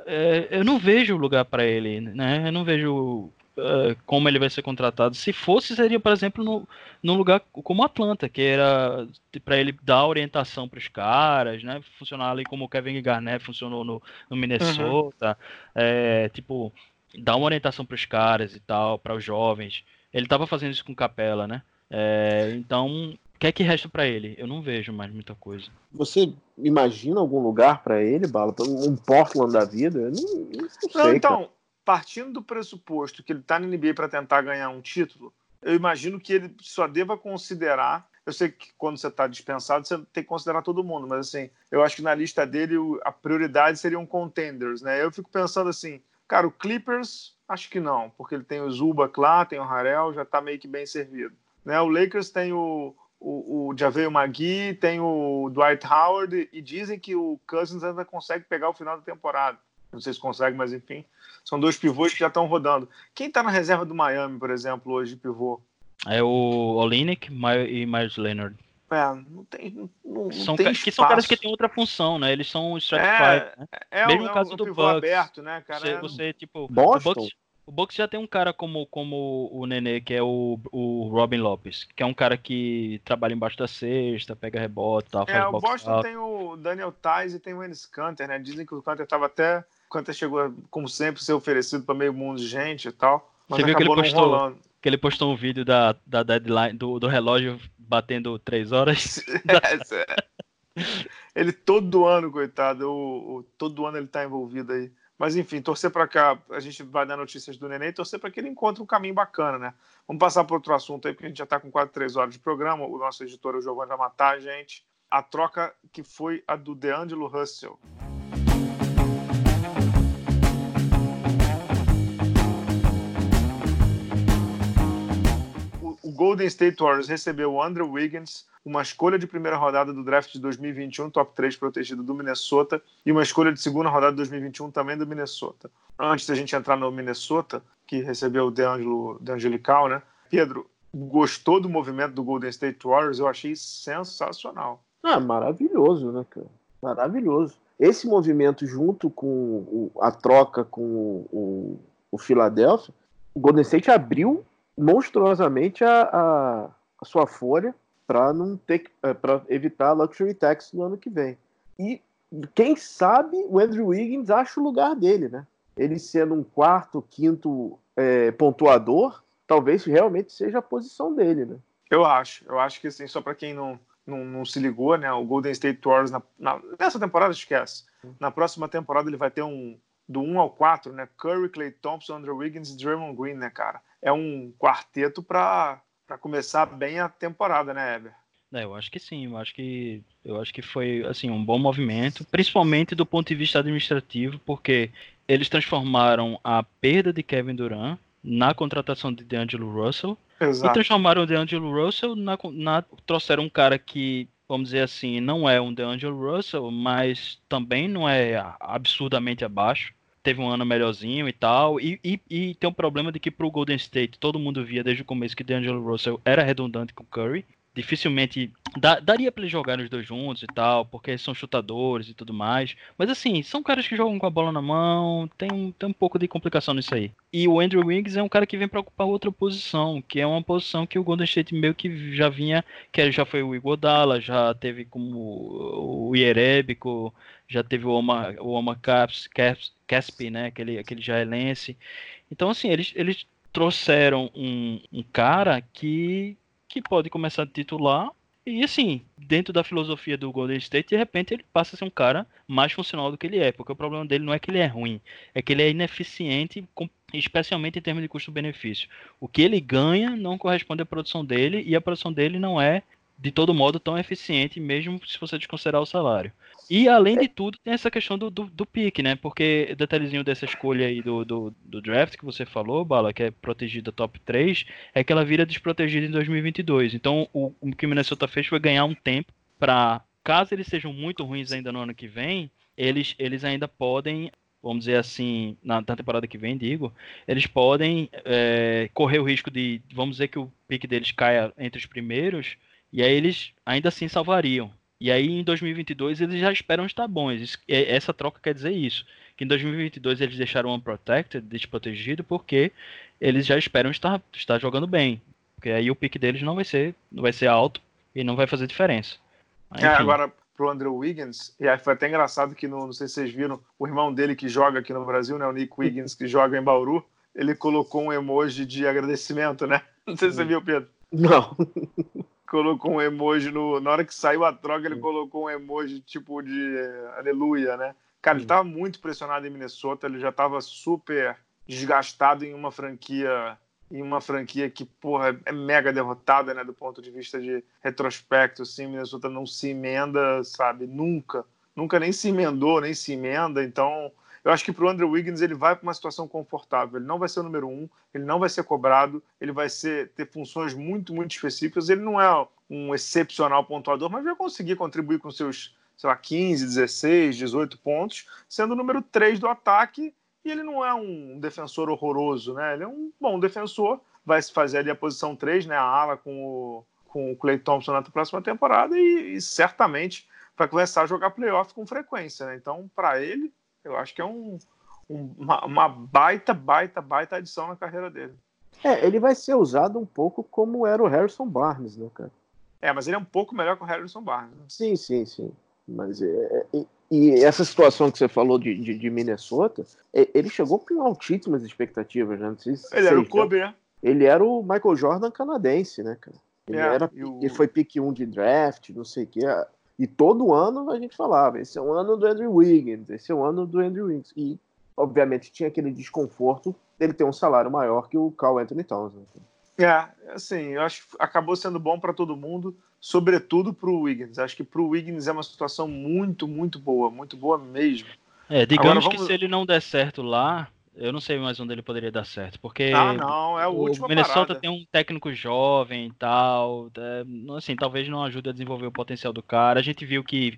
Speaker 4: é, eu não vejo lugar para ele, né? Eu não vejo é, como ele vai ser contratado. Se fosse, seria, por exemplo, no, num lugar como Atlanta, que era para ele dar orientação para os caras, né? Funcionar ali como o Kevin Garnett funcionou no, no Minnesota. É, tipo, dar uma orientação para os caras e tal, para os jovens. Ele estava fazendo isso com Capela, né? É, então, o que é que resta para ele? Eu não vejo mais muita coisa.
Speaker 3: Você imagina algum lugar pra ele, Bala? Um Portland da vida? Eu não, não sei,
Speaker 2: Não,
Speaker 3: cara.
Speaker 2: então, partindo do pressuposto que ele tá na NBA para tentar ganhar um título, eu imagino que ele só deva considerar. Eu sei que quando você está dispensado, você tem que considerar todo mundo, mas assim, eu acho que na lista dele a prioridade seriam contenders, né? Eu fico pensando assim, cara, o Clippers, acho que não, porque ele tem o Zubac lá, tem o Harrell, já tá meio que bem servido. Né? O Lakers tem o, o, o Javel McGee, tem o Dwight Howard, e dizem que o Cousins ainda consegue pegar o final da temporada. Não sei se consegue, mas enfim. São dois pivôs que já estão rodando. Quem está na reserva do Miami, por exemplo, hoje de pivô?
Speaker 4: É o Olinick e Myers Leonard.
Speaker 2: É, não tem, não, não
Speaker 4: São,
Speaker 2: tem
Speaker 4: que são caras que têm outra função, né? Eles são stratified, né?
Speaker 2: É,
Speaker 4: Mesmo
Speaker 2: um-
Speaker 4: no
Speaker 2: é
Speaker 4: caso
Speaker 2: um
Speaker 4: do
Speaker 2: pivô
Speaker 4: Bucks,
Speaker 2: aberto, né, cara?
Speaker 4: Você,
Speaker 2: É-
Speaker 4: você, tipo,
Speaker 3: Boston?
Speaker 4: o Bucks, o Bucks já tem um cara como, como o Nenê, que é o, o Robin Lopes, que é um cara que trabalha embaixo da cesta, pega rebote e tal, faz
Speaker 2: É, o
Speaker 4: box
Speaker 2: Boston
Speaker 4: out.
Speaker 2: tem o Daniel Tais e tem o Enes Kanter, né? Dizem que o Kanter estava até. O Kanter chegou, a, como sempre, ser oferecido para meio mundo de gente e tal. Mas
Speaker 4: Você viu que ele
Speaker 2: acabou não
Speaker 4: postou?
Speaker 2: rolando.
Speaker 4: Que ele postou um vídeo da, da deadline, do, do relógio batendo 3 horas.
Speaker 2: ele todo ano, coitado, o, o- todo ano ele tá envolvido aí. Mas enfim, torcer para cá, a gente vai dar notícias do Neném, torcer para que ele encontre um caminho bacana, né? Vamos passar para outro assunto aí, porque a gente já está com quase três horas de programa. O nosso editor, o Giovanni, vai matar a gente. A troca que foi a do DeAngelo Russell. Golden State Warriors recebeu o Andrew Wiggins, uma escolha de primeira rodada do draft de 2021, top 3 protegido do Minnesota, e uma escolha de segunda rodada de 2021 também do Minnesota. Antes da gente entrar no Minnesota, que recebeu o DeAngelo, DeAngelical, né? Pedro, gostou do movimento do Golden State Warriors? Eu achei sensacional.
Speaker 3: Ah, maravilhoso, né, cara? Maravilhoso. Esse movimento, junto com a troca com o, o Philadelphia, o Golden State abriu monstruosamente a, a, a sua folha para não ter para evitar a luxury tax no ano que vem. E quem sabe o Andrew Wiggins acha o lugar dele, né? Ele sendo um quarto, quinto é, pontuador, talvez realmente seja a posição dele, né?
Speaker 2: Eu acho. Eu acho que, assim, só para quem não, não, não se ligou, né? O Golden State Warriors, na, na- nessa temporada, esquece. Na próxima temporada ele vai ter um do 1 ao 4, né? Curry, Clay Thompson, Andrew Wiggins e Draymond Green, né, cara? É um quarteto para começar bem a temporada, né, Eber?
Speaker 4: É, eu acho que sim, eu acho que eu acho que foi assim um bom movimento, principalmente do ponto de vista administrativo, porque eles transformaram a perda de Kevin Durant na contratação de DeAngelo Russell e
Speaker 2: Exato.
Speaker 4: transformaram o DeAngelo Russell na, na trouxeram um cara que vamos dizer assim não é um DeAngelo Russell, mas também não é absurdamente abaixo. Teve um ano melhorzinho e tal. E, e, e tem um problema de que pro Golden State todo mundo via desde o começo que D'Angelo Russell era redundante com Curry dificilmente daria para eles jogarem os dois juntos e tal, porque são chutadores e tudo mais. Mas assim, são caras que jogam com a bola na mão, tem um, tem um pouco de complicação nisso aí. E o Andrew Wiggins é um cara que vem para ocupar outra posição, que é uma posição que o Golden State meio que já vinha, que já foi o Iguodala, já teve como o Ierebico, já teve o Oma, o Oma Caps, Caps, Caspi, né, aquele, aquele jaelense. Então assim, eles, eles trouxeram um, um cara que que pode começar a titular. E assim, dentro da filosofia do Golden State, de repente ele passa a ser um cara mais funcional do que ele é. Porque o problema dele não é que ele é ruim, é que ele é ineficiente, especialmente em termos de custo-benefício. O que ele ganha não corresponde à produção dele, e a produção dele não é de todo modo tão eficiente, mesmo se você desconsiderar o salário. E além de tudo, tem essa questão do, do, do pique, né? Porque detalhezinho dessa escolha aí do, do, do, draft que você falou, Bala, que é protegida top 3, é que ela vira desprotegida em 2022. Então o, o que o Minnesota fez foi ganhar um tempo para, caso eles sejam muito ruins ainda no ano que vem, eles, eles ainda podem vamos dizer assim, na, na, temporada que vem, digo, eles podem é, correr o risco de, vamos dizer que o pique deles caia entre os primeiros, e aí eles ainda assim salvariam. E aí em 2022 eles já esperam estar bons. Essa troca quer dizer isso. Que em 2022 eles deixaram Unprotected, desprotegido, porque eles já esperam estar, estar jogando bem. Porque aí o pique deles não vai ser, não vai ser alto e não vai fazer diferença.
Speaker 2: é, agora, pro Andrew Wiggins, e aí foi até engraçado que, no, não sei se vocês viram, o irmão dele que joga aqui no Brasil, né, o Nick Wiggins, que joga em Bauru, ele colocou um emoji de agradecimento, né? Não sei se você viu, Pedro.
Speaker 3: Não
Speaker 2: colocou um emoji no. Na hora que saiu a troca, ele colocou um emoji tipo de aleluia, né? Cara, ele tava muito pressionado em Minnesota, ele já tava super desgastado em uma franquia em uma franquia que, porra, é mega derrotada, né, do ponto de vista de retrospecto, assim, Minnesota não se emenda, sabe, nunca, nunca nem se emendou, nem se emenda, então eu acho que para o Andrew Wiggins ele vai para uma situação confortável. Ele não vai ser o número um, ele não vai ser cobrado, ele vai ser, ter funções muito, muito específicas. Ele não é um excepcional pontuador, mas vai conseguir contribuir com seus, sei lá, 15, 16, 18 pontos, sendo o número 3 do ataque. E ele não é um defensor horroroso, né? Ele é um bom defensor, vai se fazer ali a posição 3, né? A ala com o, com o Clay Thompson na próxima temporada e, e certamente vai começar a jogar playoff com frequência, né? Então, para ele, eu acho que é um, um, uma, uma, baita, baita, baita adição na carreira dele.
Speaker 3: É, ele vai ser usado um pouco como era o Harrison Barnes, né, cara?
Speaker 2: É, mas ele é um pouco melhor que o Harrison Barnes. Né?
Speaker 3: Sim, sim, sim. Mas é, é e, e, essa situação que você falou de, de, de, Minnesota, ele chegou com altíssimas expectativas, né? Não sei se
Speaker 2: ele era o Kobe, né?
Speaker 3: Ele era o Michael Jordan canadense, né, cara? Ele, é, era, o... ele foi pick 1 de draft, não sei o quê. E todo ano a gente falava, esse é o ano do Andrew Wiggins, esse é o ano do Andrew Wiggins. E, obviamente, tinha aquele desconforto dele ter um salário maior que o Carl Anthony Towns. Né?
Speaker 2: É, assim, eu acho que acabou sendo bom para todo mundo, sobretudo para o Wiggins. Acho que para o Wiggins é uma situação muito, muito boa, muito boa mesmo.
Speaker 4: É, digamos vamos... que se ele não der certo lá, eu não sei mais onde ele poderia dar certo, porque
Speaker 2: ah, não, é o,
Speaker 4: o Minnesota parada. tem um técnico jovem e tal, é, assim, talvez não ajude a desenvolver o potencial do cara. A gente viu que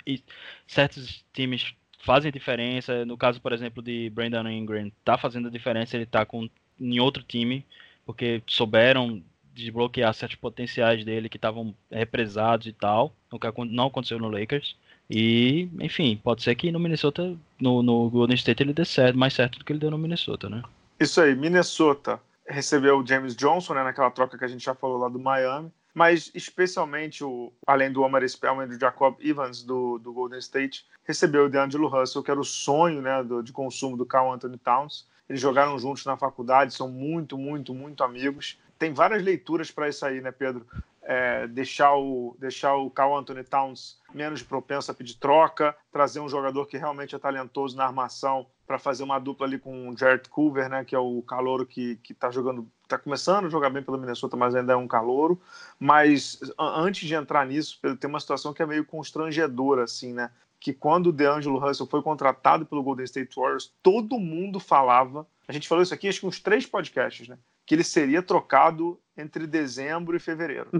Speaker 4: certos times fazem diferença. No caso, por exemplo, de Brandon Ingram, tá fazendo a diferença, ele tá com em outro time, porque souberam desbloquear certos potenciais dele que estavam represados e tal, o que não aconteceu no Lakers. E, enfim, pode ser que no Minnesota, no, no Golden State, ele dê certo, mais certo do que ele deu no Minnesota, né?
Speaker 2: Isso aí, Minnesota recebeu o James Johnson, né, naquela troca que a gente já falou lá do Miami, mas especialmente, o, além do Omar Spellman e do Jacob Evans do, do Golden State, recebeu o DeAngelo Russell, que era o sonho né, do, de consumo do Carl Anthony Towns. Eles jogaram juntos na faculdade, são muito, muito, muito amigos. Tem várias leituras para isso aí, né, Pedro? É, deixar, o, deixar o Carl Anthony Towns menos propenso a pedir troca, trazer um jogador que realmente é talentoso na armação para fazer uma dupla ali com o Jared Culver, né, que é o calouro que está jogando, está começando a jogar bem pelo Minnesota, mas ainda é um calouro. Mas antes de entrar nisso, tem uma situação que é meio constrangedora, assim, né? Que quando o DeAngelo Russell foi contratado pelo Golden State Warriors, todo mundo falava. A gente falou isso aqui, acho que uns três podcasts, né? Que ele seria trocado entre dezembro e fevereiro.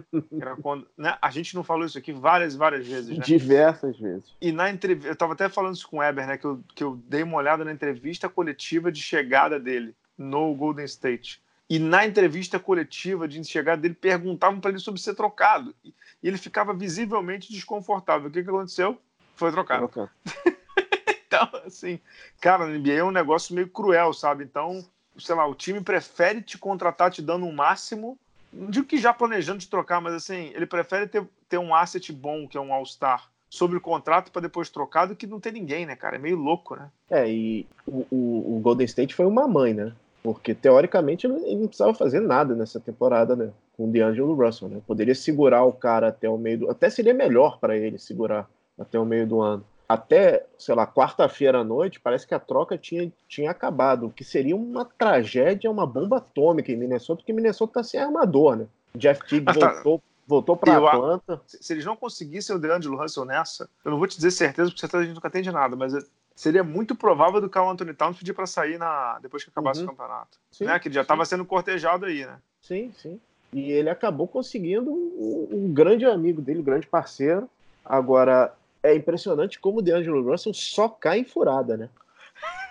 Speaker 2: Era quando, né? A gente não falou isso aqui várias, várias vezes, né?
Speaker 3: Diversas vezes.
Speaker 2: E na entrevista, eu estava até falando isso com o Eber, né? Que eu, que eu dei uma olhada na entrevista coletiva de chegada dele no Golden State. E na entrevista coletiva de chegada dele, perguntavam para ele sobre ser trocado. E ele ficava visivelmente desconfortável. O que, que aconteceu? Foi trocado. Foi trocado. então, assim, cara, na NBA é um negócio meio cruel, sabe? Então, sei lá, o time prefere te contratar te dando um máximo. Não digo que já planejando te trocar, mas assim, ele prefere ter, ter um asset bom, que é um All-Star, sobre o contrato para depois trocar do que não ter ninguém, né, cara? É meio louco, né?
Speaker 3: É, e o, o, o Golden State foi uma mãe, né? Porque, teoricamente, ele não precisava fazer nada nessa temporada, né? Com o D'Angelo Russell, né? Poderia segurar o cara até o meio do... Até seria melhor para ele segurar até o meio do ano até, sei lá, quarta-feira à noite, parece que a troca tinha, tinha acabado, o que seria uma tragédia, uma bomba atômica em Minnesota, porque Minnesota tá sem armador, né? Jeff Teague ah, tá. voltou, voltou para Atlanta.
Speaker 2: Se eles não conseguissem o DeAngelo Russell nessa, eu não vou te dizer certeza, porque certeza a gente nunca tem de nada, mas seria muito provável do Carl Anthony Towns pedir para sair na, depois que acabasse uhum. o campeonato. Sim, né? Que ele já estava sendo cortejado aí, né?
Speaker 3: Sim, sim. E ele acabou conseguindo um, um grande amigo dele, um grande parceiro. Agora, é impressionante como o DeAngelo Russell só cai em furada, né?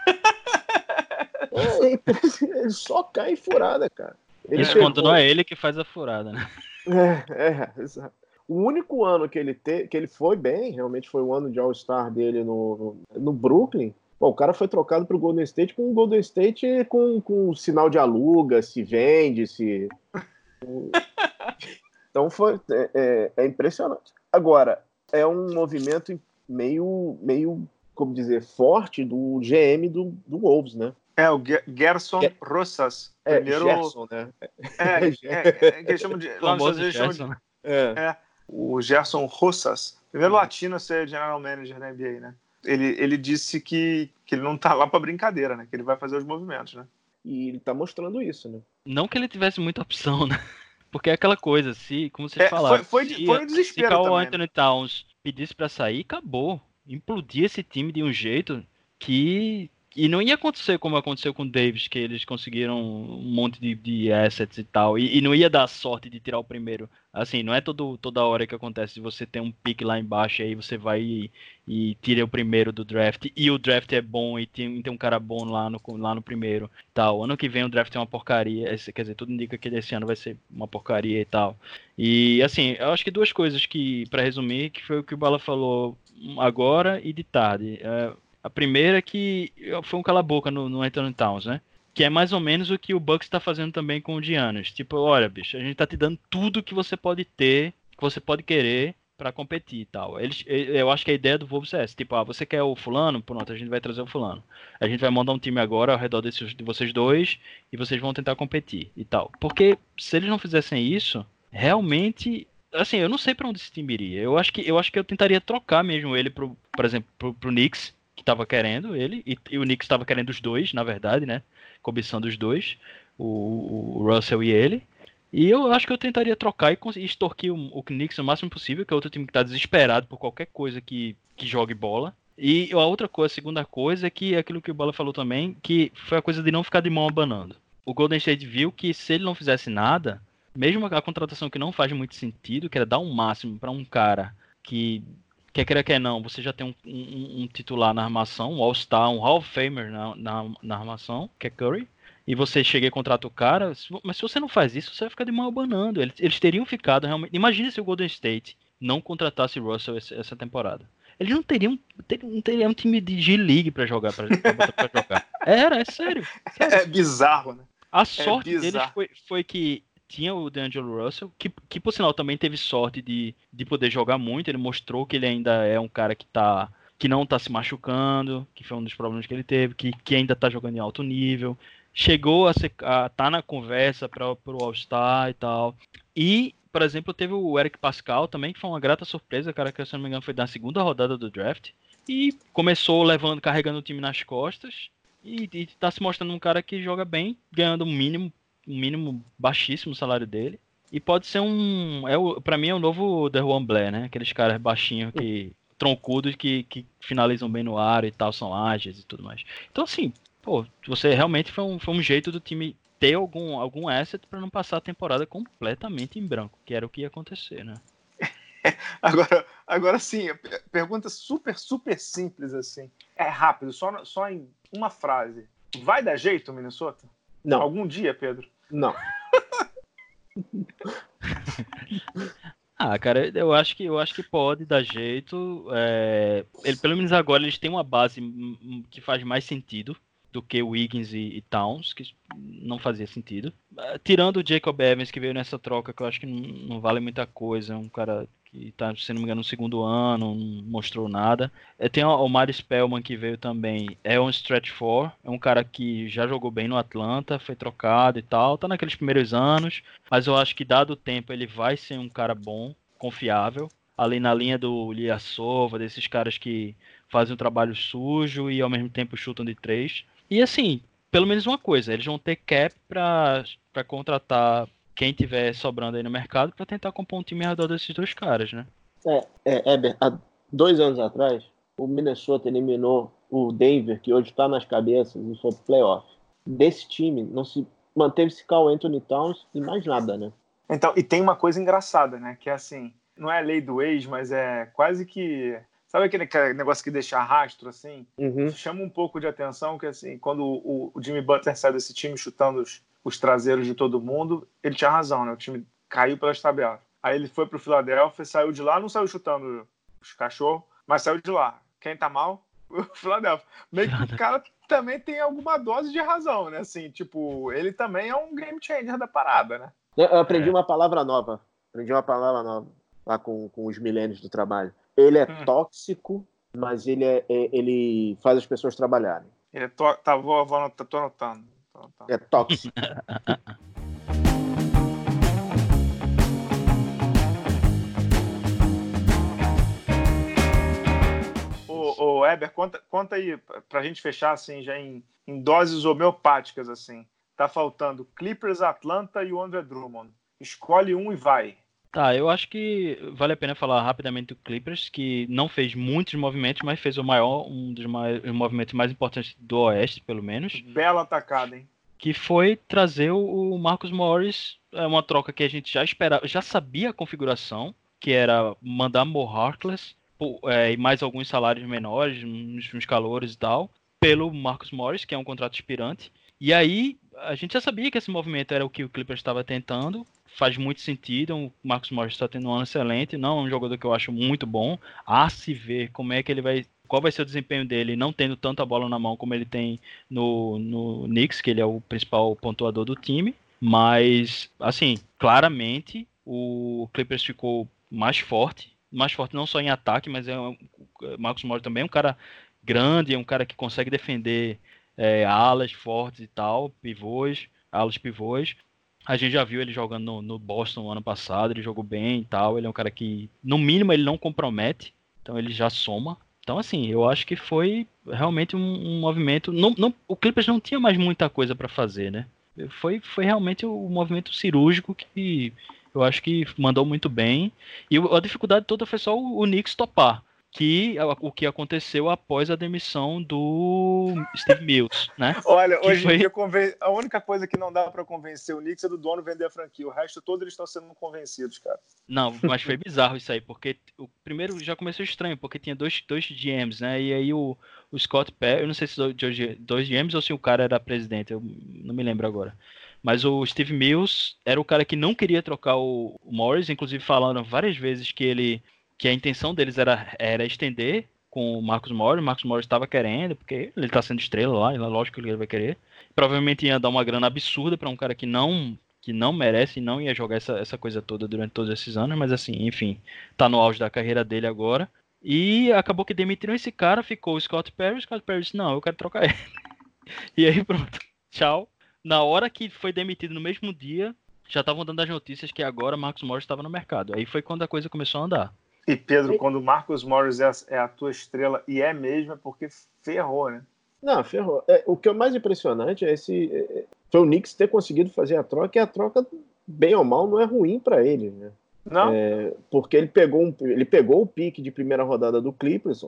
Speaker 3: é, ele só cai em furada, cara.
Speaker 4: Ele Isso quando não é ele que faz a furada, né?
Speaker 3: É, é, exato. O único ano que ele, te, que ele foi bem, realmente foi o ano de All-Star dele no, no, no Brooklyn. Bom, o cara foi trocado para o Golden State com o Golden State com, com sinal de aluga, se vende, se. Então foi. É, é, é impressionante. Agora, é um movimento meio, meio como dizer, forte do GM do, do Wolves, né?
Speaker 2: É, o Gerson.
Speaker 3: É, Primeiro... Gerson, né?
Speaker 2: É, é, é, é chamam de... Lá nos Estados chamam de... É. é. o Gerson Rosas. Primeiro latino a ser general manager da NBA, né? Ele, ele disse que, que ele não tá lá para brincadeira, né? Que ele vai fazer os movimentos, né?
Speaker 3: E ele tá mostrando isso, né?
Speaker 4: Não que ele tivesse muita opção, né? Porque é aquela coisa, se, como vocês é, falaram,
Speaker 2: foi, foi,
Speaker 4: se,
Speaker 2: foi um desespero
Speaker 4: se
Speaker 2: Carl
Speaker 4: Anthony né? Towns pedisse para sair, acabou. Implodia esse time de um jeito que e não ia acontecer como aconteceu com o Davis, que eles conseguiram um monte de, de assets e tal. E, e, não ia dar sorte de tirar o primeiro. Assim, não é todo, toda hora que acontece. Você tem um pique lá embaixo, aí você vai e, e tira o primeiro do draft. E o draft é bom e tem, tem um cara bom lá no, lá no primeiro. tal. Ano que vem o draft é uma porcaria. Quer dizer, tudo indica que esse ano vai ser uma porcaria e tal. E assim, eu acho que duas coisas que, para resumir, que foi o que o Bala falou agora e de tarde. É, a primeira é que foi um cala-boca no, no Anthony Towns, né? Que é mais ou menos o que o Bucks está fazendo também com o Giannis. Tipo, olha, bicho, a gente tá te dando tudo que você pode ter, que você pode querer para competir e tal. Eles, eu acho que a ideia do Wolves é essa. Tipo, ah, você quer o fulano? Pronto, a gente vai trazer o fulano. A gente vai montar um time agora ao redor desses, de vocês dois e vocês vão tentar competir e tal. Porque se eles não fizessem isso, realmente assim, eu não sei para onde esse time iria. Eu acho que eu acho que eu tentaria trocar mesmo ele pro, por exemplo, pro, pro Knicks que estava querendo ele, e, e o Knicks estava querendo os dois, na verdade, né? Cobiçando os dois, o, o, Russell e ele. E eu acho que eu tentaria trocar e, e extorquir o, o Knicks o máximo possível, que é outro time que está desesperado por qualquer coisa que, que jogue bola. E a outra coisa, a segunda coisa, é que é aquilo que o Bola falou também, que foi a coisa de não ficar de mão abanando. O Golden State viu que se ele não fizesse nada, mesmo a contratação que não faz muito sentido, que era dar um máximo para um cara que quer queira, quer não, você já tem um, um, um titular na armação, um All-Star, um Hall of Famer na, na, na, armação, que é Curry, e você chega e contrata o cara, mas se você não faz isso, você vai ficar de mal abanando. Eles, eles teriam ficado realmente. Imagine se o Golden State não contratasse Russell essa, temporada. Eles não teriam, teriam, não teriam um time de G-League pra jogar, pra, pra, pra jogar. Era, é sério, sério.
Speaker 2: É bizarro, né?
Speaker 4: A sorte é deles foi, foi que tinha o D'Angelo Russell, que, que por sinal também teve sorte de, de poder jogar muito. Ele mostrou que ele ainda é um cara que tá que não tá se machucando, que foi um dos problemas que ele teve, que, que ainda tá jogando em alto nível. Chegou a, ser, a tá na conversa para o All-Star e tal. E, por exemplo, teve o Eric Pascal também, que foi uma grata surpresa, cara, que se não me engano foi da segunda rodada do draft. E começou levando, carregando o time nas costas. E, e tá se mostrando um cara que joga bem, ganhando o mínimo um mínimo baixíssimo o salário dele. E pode ser um. É o, pra mim é o novo The One Blair, né? Aqueles caras baixinhos que. troncudos que, que finalizam bem no ar e tal, são ágeis e tudo mais. Então, assim, pô, você realmente foi um, foi um jeito do time ter algum, algum asset para não passar a temporada completamente em branco, que era o que ia acontecer, né?
Speaker 2: agora, agora sim, pergunta super, super simples assim. É rápido, só, só em uma frase. Vai dar jeito, Minnesota?
Speaker 3: Não.
Speaker 2: Algum dia, Pedro?
Speaker 3: Não.
Speaker 4: ah, cara, eu acho que eu acho que pode dar jeito. É, ele, pelo menos agora eles têm uma base que faz mais sentido do que Wiggins e, e, Towns, que não fazia sentido. Uh, tirando o Jacob Evans, que veio nessa troca, que eu acho que não, não vale muita coisa, é um cara que está, se não me engano, no segundo ano, não mostrou nada. É, tem o Mario Spellman, que veio também, é um stretch four, é um cara que já jogou bem no Atlanta, foi trocado e tal, tá naqueles primeiros anos, mas eu acho que dado o tempo ele vai ser um cara bom, confiável, ali na linha do Liasova, desses caras que fazem um trabalho sujo e ao mesmo tempo chutam de três. E assim, pelo menos uma coisa, eles vão ter cap para contratar quem tiver sobrando aí no mercado para tentar compor um time ao redor desses dois caras, né?
Speaker 3: É, é, Eber, há dois anos atrás, o Minnesota eliminou o Denver, que hoje está nas cabeças e foi playoff. Desse time, não se manteve-se Carl Anthony Towns e mais nada, né?
Speaker 2: Então, e tem uma coisa engraçada, né? Que é assim, não é a lei do ex, mas é quase que Sabe aquele negócio que deixa rastro, assim?
Speaker 3: Uhum.
Speaker 2: Chama um pouco de atenção que, assim, quando o, o Jimmy Butler saiu desse time chutando os, os, traseiros de todo mundo, ele tinha razão, né? O time caiu pelas tabelas. Aí ele foi pro Philadelphia, saiu de lá, não saiu chutando os cachorros, mas saiu de lá. Quem tá mal? O Philadelphia. Meio que o cara também tem alguma dose de razão, né? Assim, tipo, ele também é um game changer da parada, né?
Speaker 3: Eu aprendi é. uma palavra nova. Aprendi uma palavra nova lá com, com os milênios do trabalho. Ele é hum. tóxico, mas ele, é, é, ele faz as pessoas trabalharem.
Speaker 2: Ele é to... Tá, vou, vou anotar, tô anotando. Tô anotando.
Speaker 3: É tóxico.
Speaker 2: ô, ô, Eber, conta, conta aí, pra gente fechar assim, já em, em doses homeopáticas, assim. Tá faltando Clippers, Atlanta e o André Drummond. Escolhe um e vai.
Speaker 4: Tá, eu acho que vale a pena falar rapidamente do Clippers, que não fez muitos movimentos, mas fez o maior, um dos mais, movimentos mais importantes do Oeste, pelo menos.
Speaker 2: Bela atacada, hein?
Speaker 4: Que foi trazer o Marcus Morris, é uma troca que a gente já esperava, já sabia a configuração, que era mandar Mo Harkless é, e mais alguns salários menores, uns, uns calores e tal, pelo Marcus Morris, que é um contrato expirante. E aí, a gente já sabia que esse movimento era o que o Clippers estava tentando, faz muito sentido. O Marcos Morris está tendo um ano excelente. Não é um jogador que eu acho muito bom. A se ver como é que ele vai. Qual vai ser o desempenho dele, não tendo tanta bola na mão como ele tem no, no Knicks, que ele é o principal pontuador do time. Mas, assim, claramente o Clippers ficou mais forte. Mais forte não só em ataque, mas é um, Marcos Morris também é um cara grande, é um cara que consegue defender é, alas fortes e tal, pivôs, alas pivôs. A gente já viu ele jogando no, no, Boston ano passado, ele jogou bem e tal. Ele é um cara que, no mínimo, ele não compromete, então ele já soma. Então, assim, eu acho que foi realmente um, um movimento. Não, não, o Clippers não tinha mais muita coisa para fazer, né? Foi, foi realmente o um movimento cirúrgico que eu acho que mandou muito bem. E a dificuldade toda foi só o, o Knicks topar que o que aconteceu após a demissão do Steve Mills, né?
Speaker 2: Olha,
Speaker 4: que
Speaker 2: hoje foi... dia conven... a única coisa que não dá para convencer o Knicks é do dono vender a franquia. O resto todo eles estão sendo convencidos, cara.
Speaker 4: Não, mas foi bizarro isso aí, porque o primeiro já começou estranho, porque tinha dois, dois GMs, né? E aí o, o Scott Perry, eu não sei se dois, dois GMs ou se o cara era presidente, eu não me lembro agora. Mas o Steve Mills era o cara que não queria trocar o Morris, inclusive falaram várias vezes que ele que a intenção deles era, era estender com o Marcos Morris. O Marcos Morris estava querendo, porque ele está sendo estrela lá, lógico que ele vai querer. Provavelmente ia dar uma grana absurda para um cara que não que não merece e não ia jogar essa, essa coisa toda durante todos esses anos, mas assim, enfim, tá no auge da carreira dele agora. E acabou que demitiram esse cara, ficou o Scott Perry, o Scott Perry disse, não, eu quero trocar ele. e aí pronto, tchau. Na hora que foi demitido no mesmo dia, já estavam dando as notícias que agora Marcos Morris estava no mercado. Aí foi quando a coisa começou a andar.
Speaker 2: E Pedro, quando o Marcos Morris é a, é a, tua estrela, e é mesmo, é porque ferrou, né?
Speaker 3: Não, ferrou. É, o que é mais impressionante é esse. É, é, foi o Knicks ter conseguido fazer a troca, e a troca, bem ou mal, não é ruim para ele, né?
Speaker 2: Não.
Speaker 3: É, porque ele pegou, um, ele pegou o pique de primeira rodada do Clippers,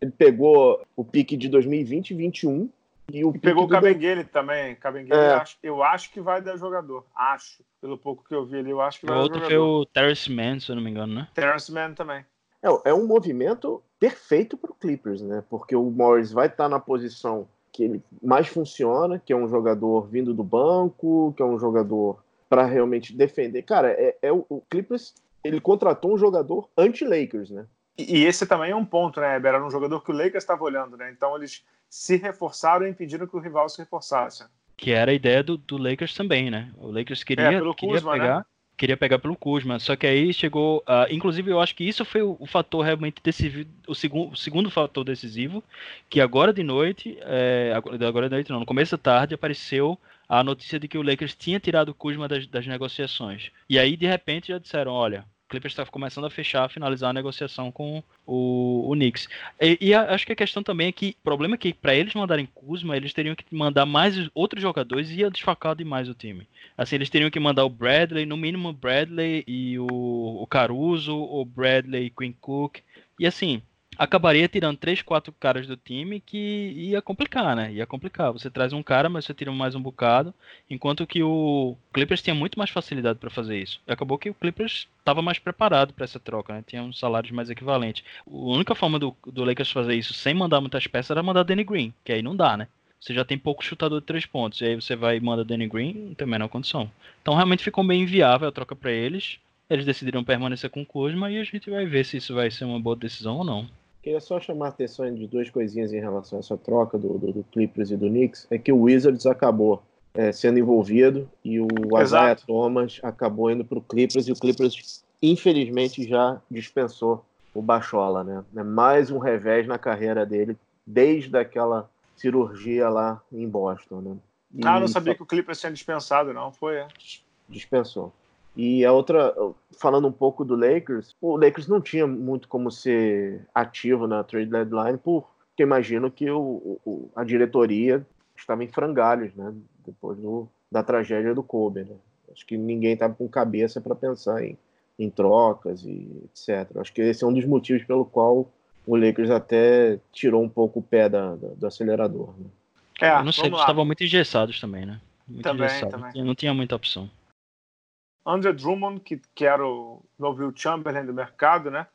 Speaker 3: ele pegou o pique de 2020 e 2021
Speaker 2: E, o e pegou o Cabenguele do... também. Cabenguele, é. eu, acho, eu acho que vai dar jogador. Acho. Pelo pouco que eu vi ali, eu acho que vai
Speaker 4: o dar outro foi o Terrence Mann, se eu não me engano, né?
Speaker 2: Terrence Mann também.
Speaker 3: É, é um movimento perfeito para o Clippers, né? Porque o Morris vai estar tá na posição que ele mais funciona, que é um jogador vindo do banco, que é um jogador para realmente defender. Cara, é, é o, o, Clippers ele contratou um jogador anti-Lakers, né?
Speaker 2: E, e, esse também é um ponto, né, Era um jogador que o Lakers estava olhando, né? Então eles se reforçaram e impediram que o rival se reforçasse.
Speaker 4: Que era a ideia do, do Lakers também, né? O Lakers queria, é, queria Kuzma, pegar. Né? queria pegar pelo Kuzma, só que aí chegou, uh, inclusive eu acho que isso foi o, o fator realmente decisivo, o, segundo, o segundo fator decisivo, que agora de noite, é, agora de noite não, no começo da tarde apareceu a notícia de que o Lakers tinha tirado o Kuzma das, das negociações, e aí de repente já disseram, olha, Clippers está começando a fechar, a finalizar a negociação com o, o Knicks. E, e a, acho que a questão também é que o problema é que para eles mandarem Kuzma, eles teriam que mandar mais outros jogadores e ia desfacar demais o time. Assim, eles teriam que mandar o Bradley, no mínimo o Bradley e o, o Caruso, o Bradley e Quinn Cook. E assim, acabaria tirando três, quatro caras do time que ia complicar, né? Ia complicar. Você traz um cara, mas você tira mais um bocado, enquanto que o Clippers tinha muito mais facilidade para fazer isso. E acabou que o Clippers estava mais preparado para essa troca, né? Tinha uns salários mais equivalentes. A única forma do, do Lakers fazer isso sem mandar muitas peças era mandar Danny Green, que aí não dá, né? Você já tem pouco chutador de três pontos, e aí você vai e manda Danny Green, não tem a menor condição. Então realmente ficou bem inviável a troca para eles. Eles decidiram permanecer com o Kuzma e a gente vai ver se isso vai ser uma boa decisão ou não.
Speaker 3: Queria só chamar a atenção de duas coisinhas em relação a essa troca do, do, do Clippers e do Knicks. É que o Wizards acabou é, sendo envolvido e o Isaiah Thomas acabou indo para o Clippers e o Clippers, infelizmente, já dispensou o Bachola, né? É mais um revés na carreira dele desde aquela cirurgia lá em Boston, né?
Speaker 2: E ah, não sabia só... que o Clippers tinha dispensado, não. Foi, é.
Speaker 3: Dispensou. E a outra, falando um pouco do Lakers, o Lakers não tinha muito como ser ativo na trade deadline, porque imagino que o, o, a diretoria estava em frangalhos, né? Depois do, da tragédia do Kobe, né? Acho que ninguém estava com cabeça para pensar em, em trocas e etc. Acho que esse é um dos motivos pelo qual o Lakers até tirou um pouco o pé da, da, do acelerador. Né?
Speaker 4: É, Eu não sei, eles estavam muito engessados também, né? Muito também, também. Não tinha muita opção.
Speaker 2: Andrew Drummond, que, que era o novo Chamberlain do mercado, né?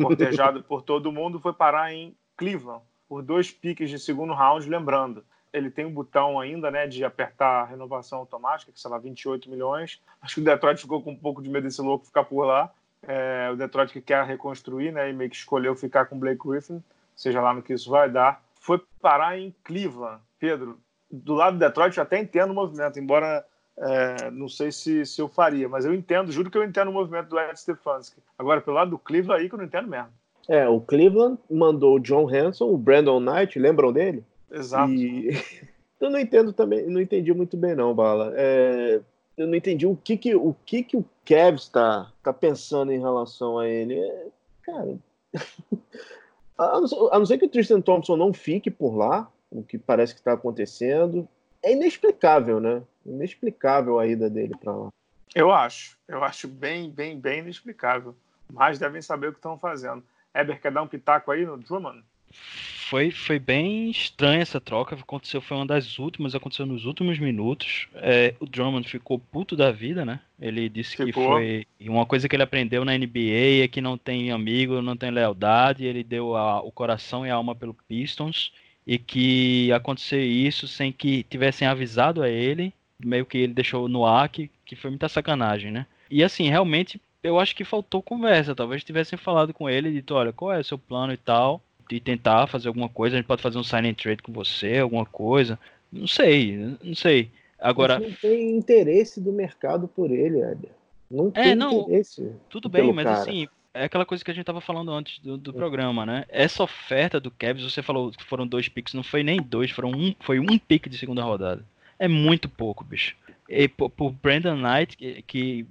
Speaker 2: Cortejado por todo mundo, foi parar em Cleveland por dois piques de segundo round, lembrando. Ele tem um botão ainda, né, de apertar a renovação automática, que sei lá, 28 milhões. Acho que o Detroit ficou com um pouco de medo desse louco ficar por lá. É, o Detroit que quer reconstruir, né, e meio que escolheu ficar com Blake Griffin, seja lá no que isso vai dar. Foi parar em Cleveland. Pedro, do lado do Detroit eu até entendo o movimento, embora é, não sei se, se eu faria, mas eu entendo, juro que eu entendo o movimento do Ed Stefanski. Agora, pelo lado do Cleveland, aí que eu não entendo mesmo.
Speaker 3: É, o Cleveland mandou o John Hanson, o Brandon Knight, lembram dele?
Speaker 2: Exato.
Speaker 3: E... eu não entendo também, não entendi muito bem não, Bala. É... eu não entendi o que que o, que que o Cavs está tá pensando em relação a ele. É... cara, a não, ser, a não ser que o Tristan Thompson não fique por lá, o que parece que está acontecendo, é inexplicável, né? Inexplicável a ida dele para lá.
Speaker 2: Eu acho. Eu acho bem, bem, bem inexplicável. Mas devem saber o que estão fazendo. Eber, quer dar um pitaco aí no Drummond?
Speaker 4: Foi, foi bem estranha essa troca. Aconteceu, foi uma das últimas, aconteceu nos últimos minutos. É, o Drummond ficou puto da vida, né? Ele disse ficou. que foi uma coisa que ele aprendeu na NBA é que não tem amigo, não tem lealdade. Ele deu a, o coração e a alma pelo Pistons e que aconteceu isso sem que tivessem avisado a ele, meio que ele deixou no ar, que, que foi muita sacanagem, né? E assim, realmente, eu acho que faltou conversa, talvez tivessem falado com ele, dito, olha, qual é o seu plano e tal, e tentar fazer alguma coisa, a gente pode fazer um sign and trade com você, alguma coisa, não sei, não sei. Agora...
Speaker 3: Mas não tem interesse do mercado por ele, Éder. Não é, tem é, não, interesse.
Speaker 4: Tudo bem, mas cara. assim, é aquela coisa que a gente estava falando antes do, do, programa, né? Essa oferta do Cavs, você falou que foram dois picks, não foi nem dois, foram um, foi um pick de segunda rodada. É muito pouco, bicho. E por, Brandon Knight, que, que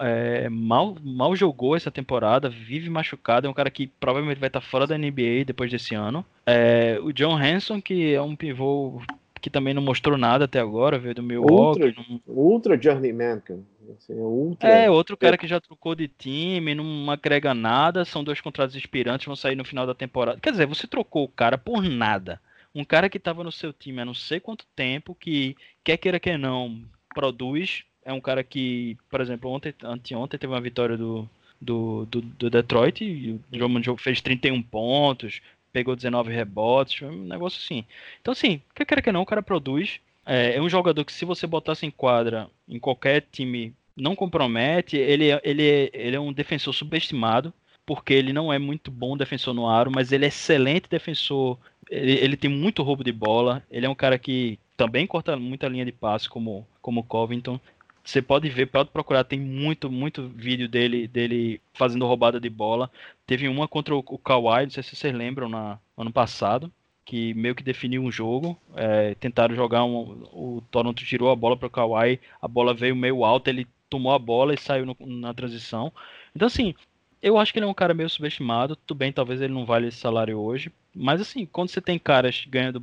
Speaker 4: é, mal, mal jogou essa temporada, vive machucado, é um cara que provavelmente vai estar fora da NBA depois desse ano. É, o John Hanson, que é um pivô que também não mostrou nada até agora, veio do Milwaukee.
Speaker 3: Ultra, não... ultra journeyman, cara.
Speaker 4: Assim, é, ultra... é, outro cara que já trocou de time, não agrega nada, são dois contratos expirantes, vão sair no final da temporada. Quer dizer, você trocou o cara por nada. Um cara que estava no seu time há não sei quanto tempo, que quer queira que não, produz. É um cara que, por exemplo, ontem, anteontem teve uma vitória do, do, do, do Detroit e o Drummond fez 31 pontos, pegou 19 rebotes, um negócio assim. Então, assim, quer queira que não, o cara produz. É, é um jogador que, se você botasse em quadra em qualquer time, não compromete. Ele, é, ele, é, ele é um defensor subestimado porque ele não é muito bom defensor no aro, mas ele é excelente defensor. Ele, ele, tem muito roubo de bola. Ele é um cara que também corta muita linha de passe, como como Covington. Você pode ver, pode procurar, tem muito, muito vídeo dele, dele fazendo roubada de bola. Teve uma contra o, o Kawhi, não sei se vocês lembram, na, ano passado, que meio que definiu um jogo. É, tentaram jogar um. O Toronto tirou a bola para o Kawhi, a bola veio meio alta, ele tomou a bola e saiu no, na transição. Então, assim, eu acho que ele é um cara meio subestimado. Tudo bem, talvez ele não valha esse salário hoje. Mas assim, quando você tem caras ganhando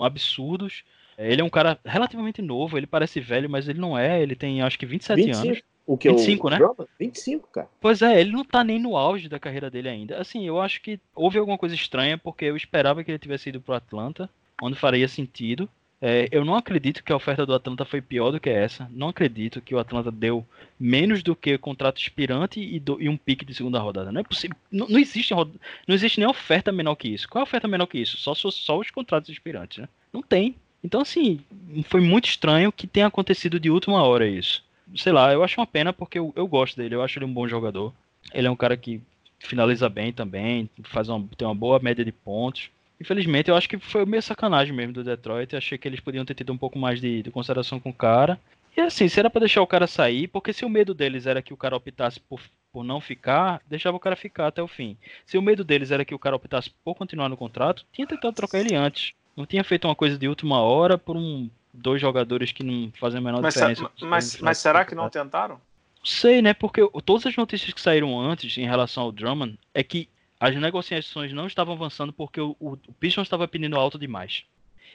Speaker 4: absurdos, é, ele é um cara relativamente novo, ele parece velho, mas ele não é. Ele tem acho que 27 25. anos.
Speaker 3: O que 25, né? 25, cara.
Speaker 4: Pois é, ele não tá nem no auge da carreira dele ainda. Assim, eu acho que houve alguma coisa estranha, porque eu esperava que ele tivesse ido pro Atlanta, onde faria sentido. É, eu não acredito que a oferta do Atlanta foi pior do que essa. Não acredito que o Atlanta deu menos do que contrato expirante e, do, e um pique de segunda rodada. Não é possível. Não, não, existe, não existe nem oferta menor que isso. Qual é a oferta menor que isso? Só, só, só os contratos expirantes, né? Não tem. Então, assim, foi muito estranho que tenha acontecido de última hora isso. Sei lá, eu acho uma pena porque eu, eu gosto dele. Eu acho ele um bom jogador. Ele é um cara que finaliza bem também, faz uma, tem uma boa média de pontos. Infelizmente, eu acho que foi meio sacanagem mesmo do Detroit. Eu achei que eles podiam ter tido um pouco mais de, de consideração com o cara. E assim, se era pra deixar o cara sair, porque se o medo deles era que o cara optasse por, por não ficar, deixava o cara ficar até o fim. Se o medo deles era que o cara optasse por continuar no contrato, tinha tentado trocar ele antes. Não tinha feito uma coisa de última hora por um dois jogadores que não fazem a menor
Speaker 2: mas,
Speaker 4: diferença.
Speaker 2: Mas, mas será que não tentaram?
Speaker 4: Sei, né? Porque todas as notícias que saíram antes em relação ao Drummond é que as negociações não estavam avançando porque o, o, o Pistons estava pedindo alto demais.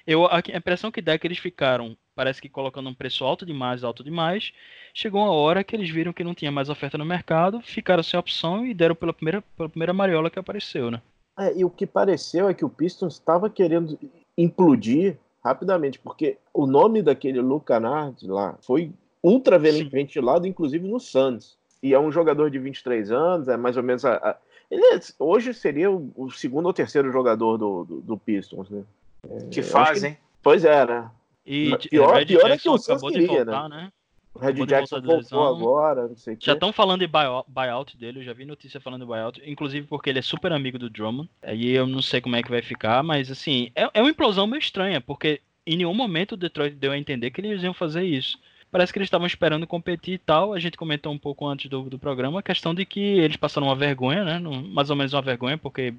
Speaker 4: Eu, a impressão que dá é que eles ficaram, parece que colocando um preço alto demais, alto demais. Chegou uma hora que eles viram que não tinha mais oferta no mercado, ficaram sem opção e deram pela primeira, pela primeira mariola que apareceu, né?
Speaker 3: É, e o que pareceu é que o Pistons estava querendo implodir rapidamente, porque o nome daquele Luca Nard lá foi ultra ventilado, inclusive no Suns. E é um jogador de 23 anos, é mais ou menos a, a ele é, hoje seria o, o, segundo ou terceiro jogador do, do, do Pistons, né?
Speaker 2: É, que faz, hein?
Speaker 3: Pois é, né?
Speaker 4: E pior, Red pior é que o Suns queria, voltar, né? né?
Speaker 3: O Red Jackson voltou agora, não sei
Speaker 4: Já estão falando de buyout dele, eu já vi notícia falando de buyout, inclusive porque ele é super amigo do Drummond. Aí eu não sei como é que vai ficar, mas assim, é, é uma implosão meio estranha, porque em nenhum momento o Detroit deu a entender que eles iam fazer isso parece que eles estavam esperando competir e tal. A gente comentou um pouco antes do, do programa a questão de que eles passaram uma vergonha, né? Mais ou menos uma vergonha, porque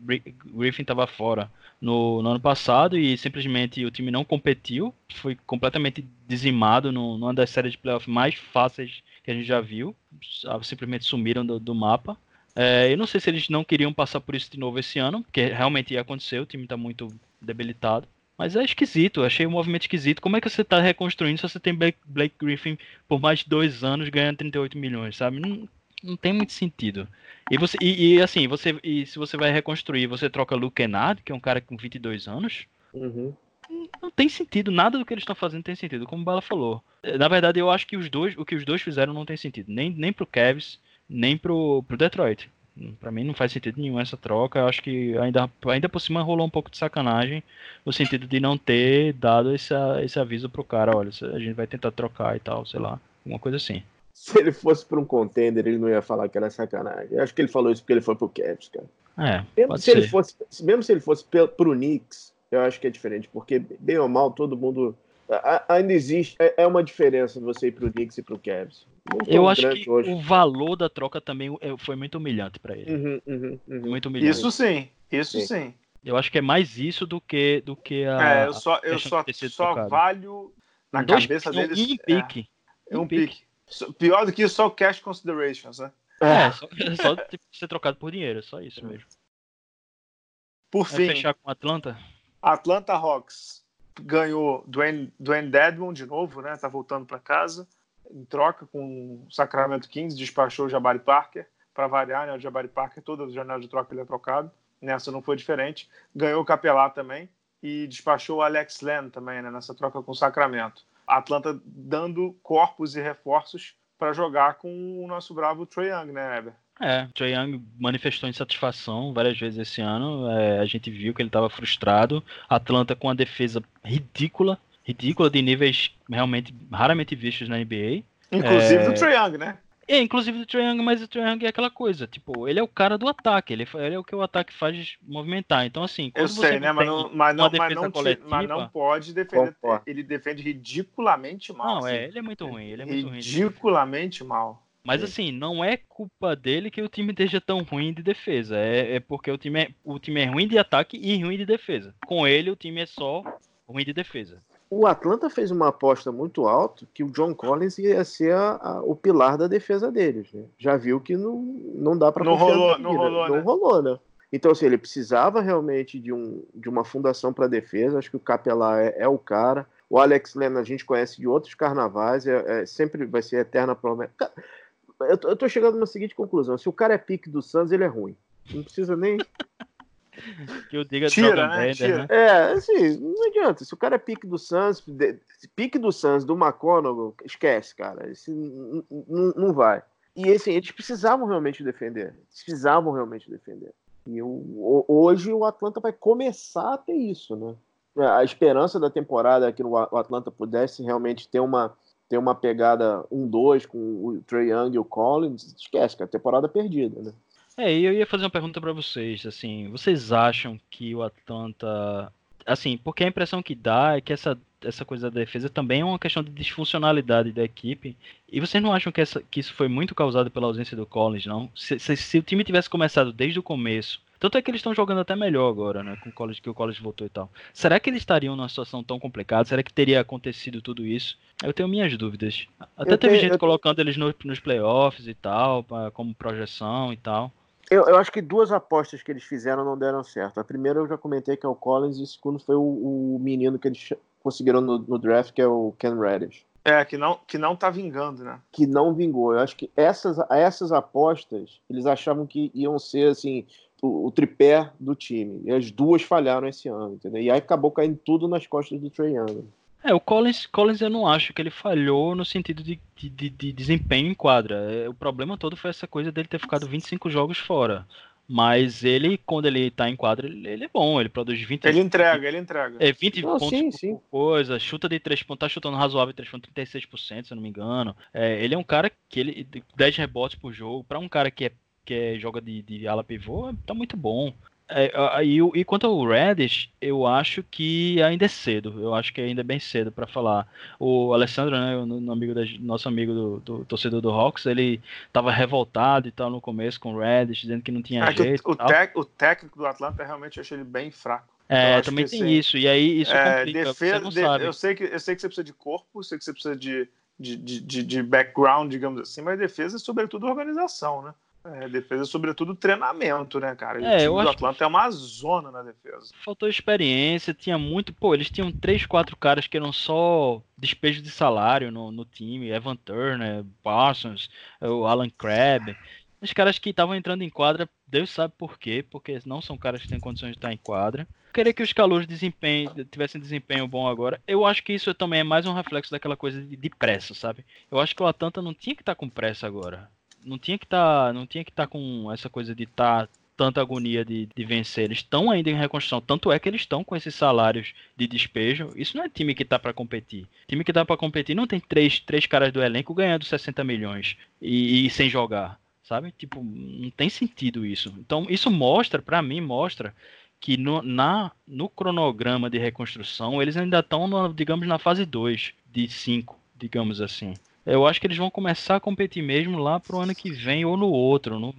Speaker 4: Griffin estava fora no, no, ano passado e simplesmente o time não competiu. Foi completamente dizimado no, numa das séries de playoff mais fáceis que a gente já viu. Simplesmente sumiram do, do mapa. É, eu não sei se eles não queriam passar por isso de novo esse ano, porque realmente ia acontecer, o time está muito debilitado. Mas é esquisito, achei o movimento esquisito. Como é que você está reconstruindo se você tem Blake, Blake, Griffin por mais de dois anos ganhando 38 milhões, sabe? Não, não tem muito sentido. E, você, e, e assim, você, e se você vai reconstruir, você troca Luke Kennard, que é um cara com 22 anos,
Speaker 3: uhum.
Speaker 4: não tem sentido. Nada do que eles estão fazendo tem sentido, como o Bala falou. Na verdade, eu acho que os dois, o que os dois fizeram não tem sentido. Nem, nem pro Cavs, nem pro, pro Detroit. Para mim não faz sentido nenhum essa troca. Eu acho que ainda, ainda por cima rolou um pouco de sacanagem, no sentido de não ter dado esse, esse aviso pro cara, olha, a gente vai tentar trocar e tal, sei lá, uma coisa assim.
Speaker 3: Se ele fosse para um contender, ele não ia falar que era sacanagem. Eu acho que ele falou isso porque ele foi pro Cavs, cara.
Speaker 4: É,
Speaker 3: mesmo se ser. ele fosse, mesmo se ele fosse pro Knicks, eu acho que é diferente, porque bem ou mal todo mundo ainda existe é, é uma diferença você ir pro Knicks e pro Cavs.
Speaker 4: Eu acho que hoje. o valor da troca também é, foi muito humilhante para ele.
Speaker 3: Uhum, uhum, uhum.
Speaker 2: Muito humilhante. Isso sim, isso sim. sim.
Speaker 4: Eu acho que é mais isso do que do que a.
Speaker 2: É, eu só, eu só, só valho na Dois, cabeça
Speaker 4: um,
Speaker 2: deles.
Speaker 4: Um pique.
Speaker 2: É, um, um pique. pique. Pior do que só cash considerations, né?
Speaker 4: É, só, só tipo, ser trocado por dinheiro, só isso mesmo.
Speaker 2: Por Vai fim.
Speaker 4: fechar com Atlanta?
Speaker 2: Atlanta Hawks ganhou Dwayne, Dwayne Dedmon de novo, né? Tá voltando para casa. Em troca com o Sacramento Kings, despachou o Jabari Parker. Para variar, né? O Jabari Parker, todas as janelas de troca ele é trocado. Nessa não foi diferente. Ganhou o Capelá também. e despachou o Alex Len também, né, nessa troca com o Sacramento. A Atlanta dando corpos e reforços para jogar com o nosso bravo Trae Young, né, Eber?
Speaker 4: É, Trae Young manifestou insatisfação várias vezes esse ano. É, a gente viu que ele estava frustrado. Atlanta com uma defesa ridícula, ridícula de níveis realmente raramente vistos na NBA.
Speaker 2: Inclusive é... do Trae Young, né?
Speaker 4: É, inclusive do Trae Young, mas o Trae Young é aquela coisa, tipo, ele é o cara do ataque, ele, ele é o que o ataque faz movimentar. Então, assim,
Speaker 2: eu sei, né? Mas não, mas não, mas não, coletiva, mas não pode defender. Ele defende ridiculamente mal.
Speaker 4: Não, assim. é, ele é muito ruim. Ele é
Speaker 2: muito ridiculamente ruim mal.
Speaker 4: Mas assim, não é culpa dele que o time esteja tão ruim de defesa. É, é porque o time é, o time é ruim de ataque e ruim de defesa. Com ele, o time é só ruim de defesa.
Speaker 3: O Atlanta fez uma aposta muito alta que o John Collins ia ser a, a, o pilar da defesa deles. Né? Já viu que não, não dá para
Speaker 2: não rolou, não rolou,
Speaker 3: não
Speaker 2: né?
Speaker 3: rolou, né? Então, assim, ele precisava realmente de, um, de uma fundação para defesa. Acho que o Capelá é, é, o cara. O Alex Lena a gente conhece de outros carnavais. É, é sempre vai ser eterna promessa eu, eu tô chegando na seguinte conclusão: se o cara é pique do Santos, ele é ruim. Não precisa nem.
Speaker 4: que eu diga
Speaker 2: Tira, né? Tira.
Speaker 3: É, assim, não adianta. Se o cara é pique do Santos, pique do Santos, do McConnell, esquece, cara. Esse, não vai. E assim, eles precisavam realmente defender. Eles precisavam realmente defender. E eu, hoje o Atlanta vai começar a ter isso, né? A esperança da temporada é que o Atlanta pudesse realmente ter uma, ter uma pegada 1-2 com o Trey Young e o Collins, esquece, que é a temporada perdida, né?
Speaker 4: É, e eu ia fazer uma pergunta para vocês, assim, vocês acham que o Atlanta, assim, porque a impressão que dá é que essa, essa coisa da defesa também é uma questão de disfuncionalidade da equipe, e vocês não acham que, essa, que isso foi muito causado pela ausência do Collins, não? Se, se, se o time tivesse começado desde o começo tanto é que eles estão jogando até melhor agora, né? Com o college, que o college voltou e tal. Será que eles estariam numa situação tão complicada? Será que teria acontecido tudo isso? Eu tenho minhas dúvidas. Até eu teve tenho, gente eu... colocando eles no, nos playoffs e tal, pra, como projeção e tal.
Speaker 3: Eu, eu, acho que duas apostas que eles fizeram não deram certo. A primeira eu já comentei que é o Collins, e a segunda foi o, o menino que eles conseguiram no, no, draft, que é o Ken Reddish.
Speaker 2: É, que não, que não tá vingando, né?
Speaker 3: Que não vingou. Eu acho que essas, essas apostas, eles achavam que iam ser, assim, o, o, tripé do time. E as duas falharam esse ano, entendeu? E aí acabou caindo tudo nas costas do Trey Young.
Speaker 4: É, o Collins, Collins eu não acho que ele falhou no sentido de, de, de desempenho em quadra. É, o problema todo foi essa coisa dele ter ficado 25 jogos fora. Mas ele, quando ele tá em quadra, ele, ele é bom, ele produz 20
Speaker 2: Ele entrega, ele entrega.
Speaker 4: É 20 não, pontos sim, por sim. coisa, chuta de 3 pontos, tá chutando razoável 3 pontos, 36%, se eu não me engano. É, ele é um cara que ele 10 rebotes por jogo, para um cara que é que é, joga de, de ala pivô, tá muito bom. É, e, e quanto ao Reddish, eu acho que ainda é cedo. Eu acho que ainda é bem cedo para falar. O Alessandro, né, o amigo da, nosso amigo do, do, torcedor do Hawks, ele tava revoltado e tal no começo com o Reddish, dizendo que não tinha é jeito.
Speaker 2: O, o, tec, o, técnico do Atlanta realmente achei ele bem fraco.
Speaker 4: É, também tem assim, isso. E aí isso é, complica, defesa, de,
Speaker 2: Eu sei, que, eu sei que você precisa de corpo, sei que você precisa de, de, de, de background, digamos assim, mas defesa é sobretudo organização, né? É, defesa, sobretudo treinamento, né, cara? É, o time eu do Atlanta que... é uma zona na defesa.
Speaker 4: Faltou experiência, tinha muito. Pô, eles tinham três, quatro caras que eram só despejo de salário no, no time: Evan Turner, Parsons, o Alan Crabb. Os caras que estavam entrando em quadra, Deus sabe por quê, porque não são caras que têm condições de estar em quadra. Querer que os calouros desempenho, tivessem desempenho bom agora, eu acho que isso também é mais um reflexo daquela coisa de, de pressa, sabe? Eu acho que o Atlanta não tinha que estar com pressa agora não tinha que tá, não tinha que estar tá com essa coisa de estar tá tanta agonia de, de vencer. Eles estão ainda em reconstrução, tanto é que eles estão com esses salários de despejo. Isso não é time que está para competir. Time que está para competir não tem três, três caras do elenco ganhando 60 milhões e, e sem jogar, sabe? Tipo, não tem sentido isso. Então, isso mostra, para mim, mostra que no, na, no cronograma de reconstrução eles ainda estão, digamos, na fase 2 de 5, digamos assim. Eu acho que eles vão começar a competir mesmo lá pro ano que vem ou no outro. No...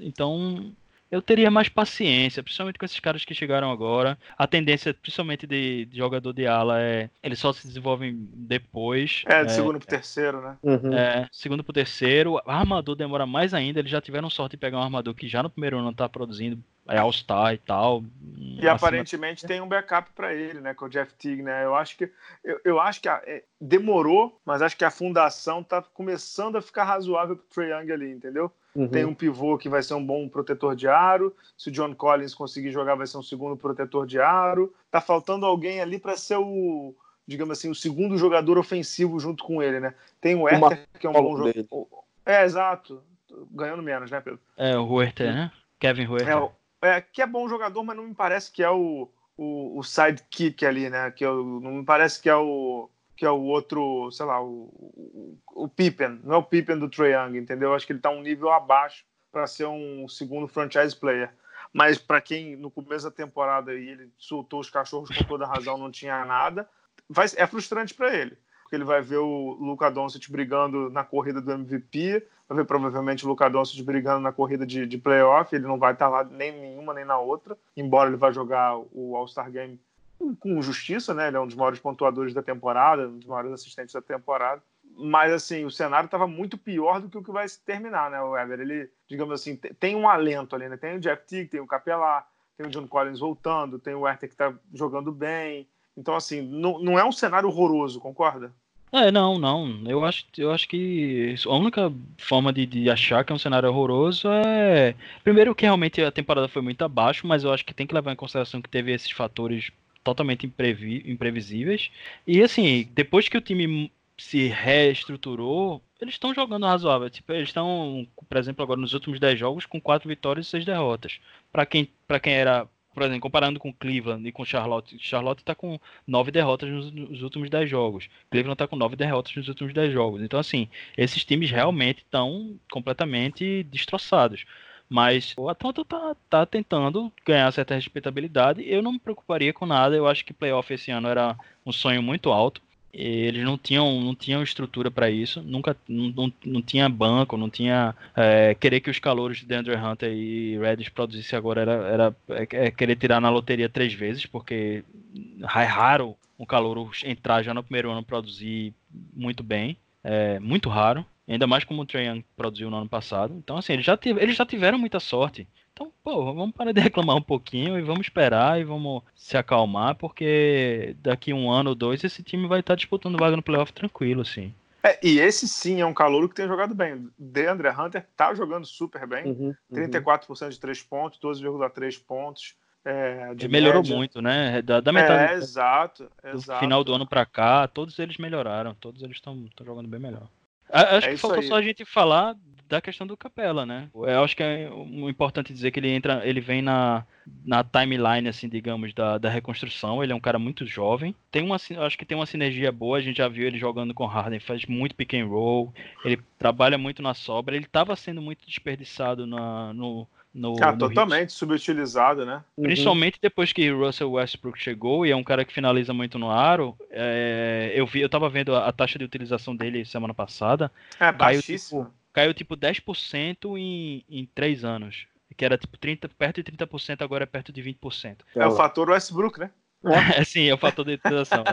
Speaker 4: Então, eu teria mais paciência, principalmente com esses caras que chegaram agora. A tendência, principalmente de, de jogador de ala, é eles só se desenvolvem depois.
Speaker 2: É, de é, segundo pro terceiro, né?
Speaker 4: Uhum. É, segundo pro terceiro. armador demora mais ainda. Eles já tiveram sorte de pegar um armador que já no primeiro ano tá produzindo é All-Star e tal.
Speaker 2: E aparentemente tem um backup para ele, né? Com o Jeff Teague, né? Eu acho que, eu, eu acho que a, é, demorou, mas acho que a fundação tá começando a ficar razoável pro Trae Young ali, entendeu? Uhum. Tem um pivô que vai ser um bom protetor de aro. Se o John Collins conseguir jogar, vai ser um segundo protetor de aro. Tá faltando alguém ali para ser o, digamos assim, o segundo jogador ofensivo junto com ele, né? Tem o Herter, que é um bom jogador. É, exato. Ganhando menos, né, Pedro?
Speaker 4: É, o Huerta, né? Kevin Huerta.
Speaker 2: É, é, que é bom jogador, mas não me parece que é o, o, o sidekick ali, né? Que é o, não me parece que é o que é o outro, sei lá, o, o, o Pippen. Não é o Pippen do Trae Young, entendeu? Acho que ele está um nível abaixo para ser um segundo franchise player. Mas para quem no começo da temporada ele soltou os cachorros com toda razão, não tinha nada, vai, é frustrante para ele. Porque ele vai ver o Luca Doncic brigando na corrida do MVP, vai ver provavelmente o Luca Doncic brigando na corrida de, de playoff, ele não vai estar lá nem nenhuma nem na outra, embora ele vá jogar o All-Star Game com justiça, né? Ele é um dos maiores pontuadores da temporada, um dos maiores assistentes da temporada. Mas, assim, o cenário estava muito pior do que o que vai se terminar, né? O Weber, ele, digamos assim, tem um alento ali, né? Tem o Jeff Teague, tem o Capelá, tem o John Collins voltando, tem o Herter que está jogando bem. Então, assim, não, não é um cenário horroroso, concorda?
Speaker 4: É, não, não. Eu acho, eu acho que a única forma de, de achar que é um cenário horroroso é. Primeiro, que realmente a temporada foi muito abaixo, mas eu acho que tem que levar em consideração que teve esses fatores totalmente imprevi imprevisíveis. E assim, depois que o time se reestruturou, eles estão jogando razoável. Tipo, eles estão, por exemplo, agora nos últimos 10 jogos com 4 vitórias e 6 derrotas. Para quem, para quem era, por exemplo, comparando com Cleveland e com Charlotte, Charlotte está com 9 derrotas nos, últimos 10 jogos. Cleveland está com 9 derrotas nos últimos 10 jogos. Então, assim, esses times realmente estão completamente destroçados. Mas o Atlanta tá, tá tentando ganhar certa respeitabilidade. Eu não me preocuparia com nada. Eu acho que playoff esse ano era um sonho muito alto. Eles não tinham, não tinham estrutura para isso, nunca não, não, não, tinha banco, não tinha é, querer que os calouros de Deandre Hunter e Reddish produzissem agora era, era é, é querer tirar na loteria três vezes, porque é raro um calouro entrar já no primeiro ano produzir muito bem, é muito raro. Ainda mais como o Trae Young produziu no ano passado. Então, assim, eles já, eles já tiveram muita sorte. Então, pô, vamos parar de reclamar um pouquinho e vamos esperar e vamos se acalmar, porque daqui um ano ou dois esse time vai estar disputando vaga no playoff tranquilo, assim.
Speaker 2: É, e esse sim é um calouro que tem jogado bem. DeAndre Hunter tá jogando super bem. Uhum, uhum. 34% de 3 pontos, 12,3 pontos. É,
Speaker 4: melhorou média. muito, né? Da, da metade
Speaker 2: é, exato,
Speaker 4: do
Speaker 2: exato.
Speaker 4: final do ano para cá, todos eles melhoraram, todos eles estão jogando bem melhor. Acho é que faltou aí. só a gente falar da questão do Capela, né? Eu acho que é importante dizer que ele entra, ele vem na, na timeline, assim, digamos, da, da reconstrução. Ele é um cara muito jovem. Tem uma, acho que tem uma sinergia boa. A gente já viu ele jogando com Harden, faz muito pick and roll. Ele trabalha muito na sobra. Ele estava sendo muito desperdiçado na, no, no,
Speaker 2: ah, no totalmente hit. subutilizado, né?
Speaker 4: Uhum. Principalmente uhum. depois que Russell Westbrook chegou e é um cara que finaliza muito no aro. É, eu vi, eu tava vendo a, a, taxa de utilização dele semana passada.
Speaker 2: É baixíssimo.
Speaker 4: Tipo, caiu tipo 10% em, em 3 anos. Que era tipo 30, perto de 30%, agora é perto de 20%.
Speaker 2: É o fator Westbrook, né?
Speaker 4: É, sim, é o fator de utilização.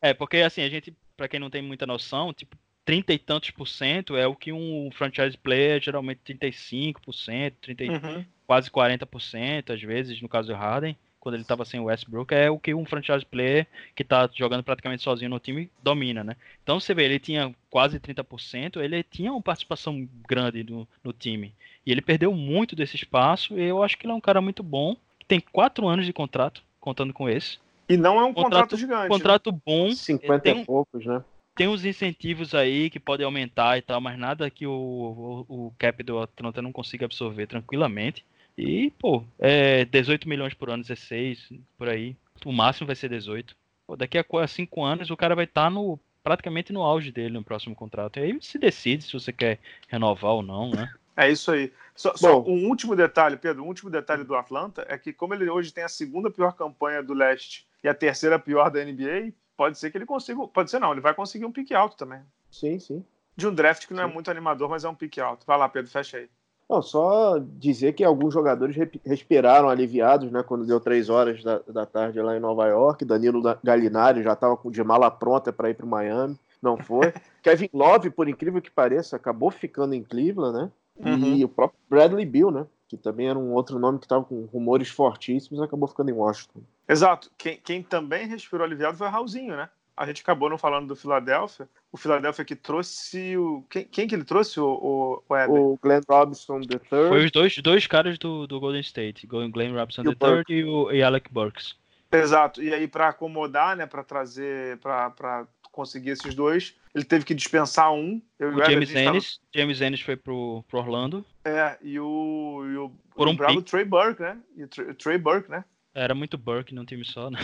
Speaker 4: é. é, porque assim, a gente, para quem não tem muita noção, tipo, 30 e tantos por cento é o que um franchise player, geralmente 35%, 30, uhum. quase 40%, às vezes, no caso do Harden, quando ele estava sem o Westbrook, é o que um franchise player que está jogando praticamente sozinho no time domina, né? Então você vê, ele tinha quase 30%, ele tinha uma participação grande no, no time. E ele perdeu muito desse espaço, e eu acho que ele é um cara muito bom, que tem quatro anos de contrato, contando com esse.
Speaker 2: E não é um contrato, contrato gigante.
Speaker 4: Contrato né? bom.
Speaker 3: 50 tem, e poucos, né?
Speaker 4: tem uns incentivos aí que podem aumentar e tal, mas nada que o, o, o cap do Atlanta não consiga absorver tranquilamente. E, pô, é 18 milhões por ano, 16, por aí. O máximo vai ser 18. Pô, daqui a 5 anos o cara vai estar tá no praticamente no auge dele no próximo contrato. E aí se decide se você quer renovar ou não, né?
Speaker 2: É isso aí. Só, só, um último detalhe, Pedro, um último detalhe do Atlanta é que como ele hoje tem a segunda pior campanha do leste e a terceira pior da NBA, pode ser que ele consiga. Pode ser não, ele vai conseguir um pique alto também.
Speaker 3: Sim, sim.
Speaker 2: De um draft que não é sim. é muito animador, mas é um pique alto. Vai lá, Pedro, fecha aí.
Speaker 3: Não, só dizer que alguns jogadores respiraram aliviados, né? Quando deu três horas da, da tarde lá em Nova York. Danilo Galinari já estava de mala pronta para ir para Miami. Não foi. Kevin Love, por incrível que pareça, acabou ficando em Cleveland, né? Uhum. E o próprio Bradley Bill, né? que também era um outro nome que estava com rumores fortíssimos, acabou ficando em Washington.
Speaker 2: Exato. Quem, quem também respirou aliviado foi o Raulzinho, né? A gente acabou não falando do Philadelphia. O Philadelphia que trouxe o. Quem, quem que ele trouxe? O, o, o, Eber?
Speaker 3: o Glenn Robinson III.
Speaker 4: Foi os dois, dois caras do, do Golden State, Glenn Robinson
Speaker 3: E o
Speaker 4: III e, o, e Alec Burks.
Speaker 2: Exato. E aí, para acomodar, né? Para trazer. para conseguir esses dois, ele teve que dispensar um. Eu
Speaker 4: O James
Speaker 2: gente tava-
Speaker 4: Ennis, James Ennis foi pro, pro Orlando.
Speaker 2: É, e o. E o
Speaker 4: Por um
Speaker 2: o bravo. Trey Burke, né? E o Trey, o Trey Burke, né?
Speaker 4: Era muito Burke num time só, né?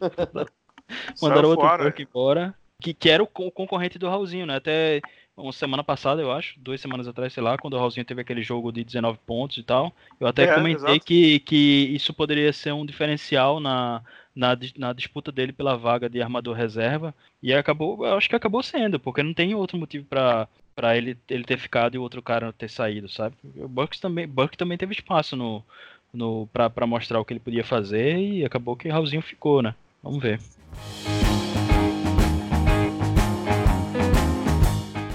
Speaker 4: Mandaram outro
Speaker 2: fora.
Speaker 4: Burke embora. Que, que era o co- concorrente do Raulzinho, né? Até uma semana passada, eu acho, duas semanas atrás, sei lá, quando o Raulzinho teve aquele jogo de 19 pontos e tal. Eu até
Speaker 2: É,
Speaker 4: comentei que, que isso poderia ser um diferencial na, na, na disputa dele pela vaga de armador reserva. E acabou, eu acho que acabou sendo, porque não tem outro motivo pra para ele, ele ter ficado e o outro cara ter saído, sabe? O Bucks também, Burke também teve espaço no, no pra mostrar o que ele podia fazer e acabou que o Raulzinho ficou, né? Vamos ver.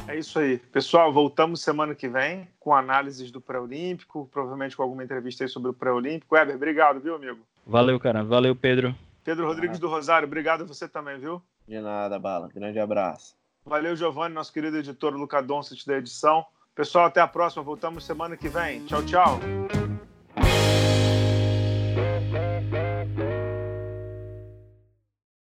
Speaker 2: É isso aí. Pessoal, voltamos semana que vem com análises do pré-olímpico, provavelmente com alguma entrevista aí sobre o pré-olímpico. Weber, obrigado, viu, amigo?
Speaker 4: Valeu, cara. Valeu, Pedro.
Speaker 2: Pedro Rodrigues do Rosário, obrigado a você também, viu?
Speaker 3: De nada, Bala. Grande abraço.
Speaker 2: Valeu, Giovanni, nosso querido editor Luca Doncic da edição. Pessoal, até a próxima. Voltamos semana que vem. Tchau, tchau.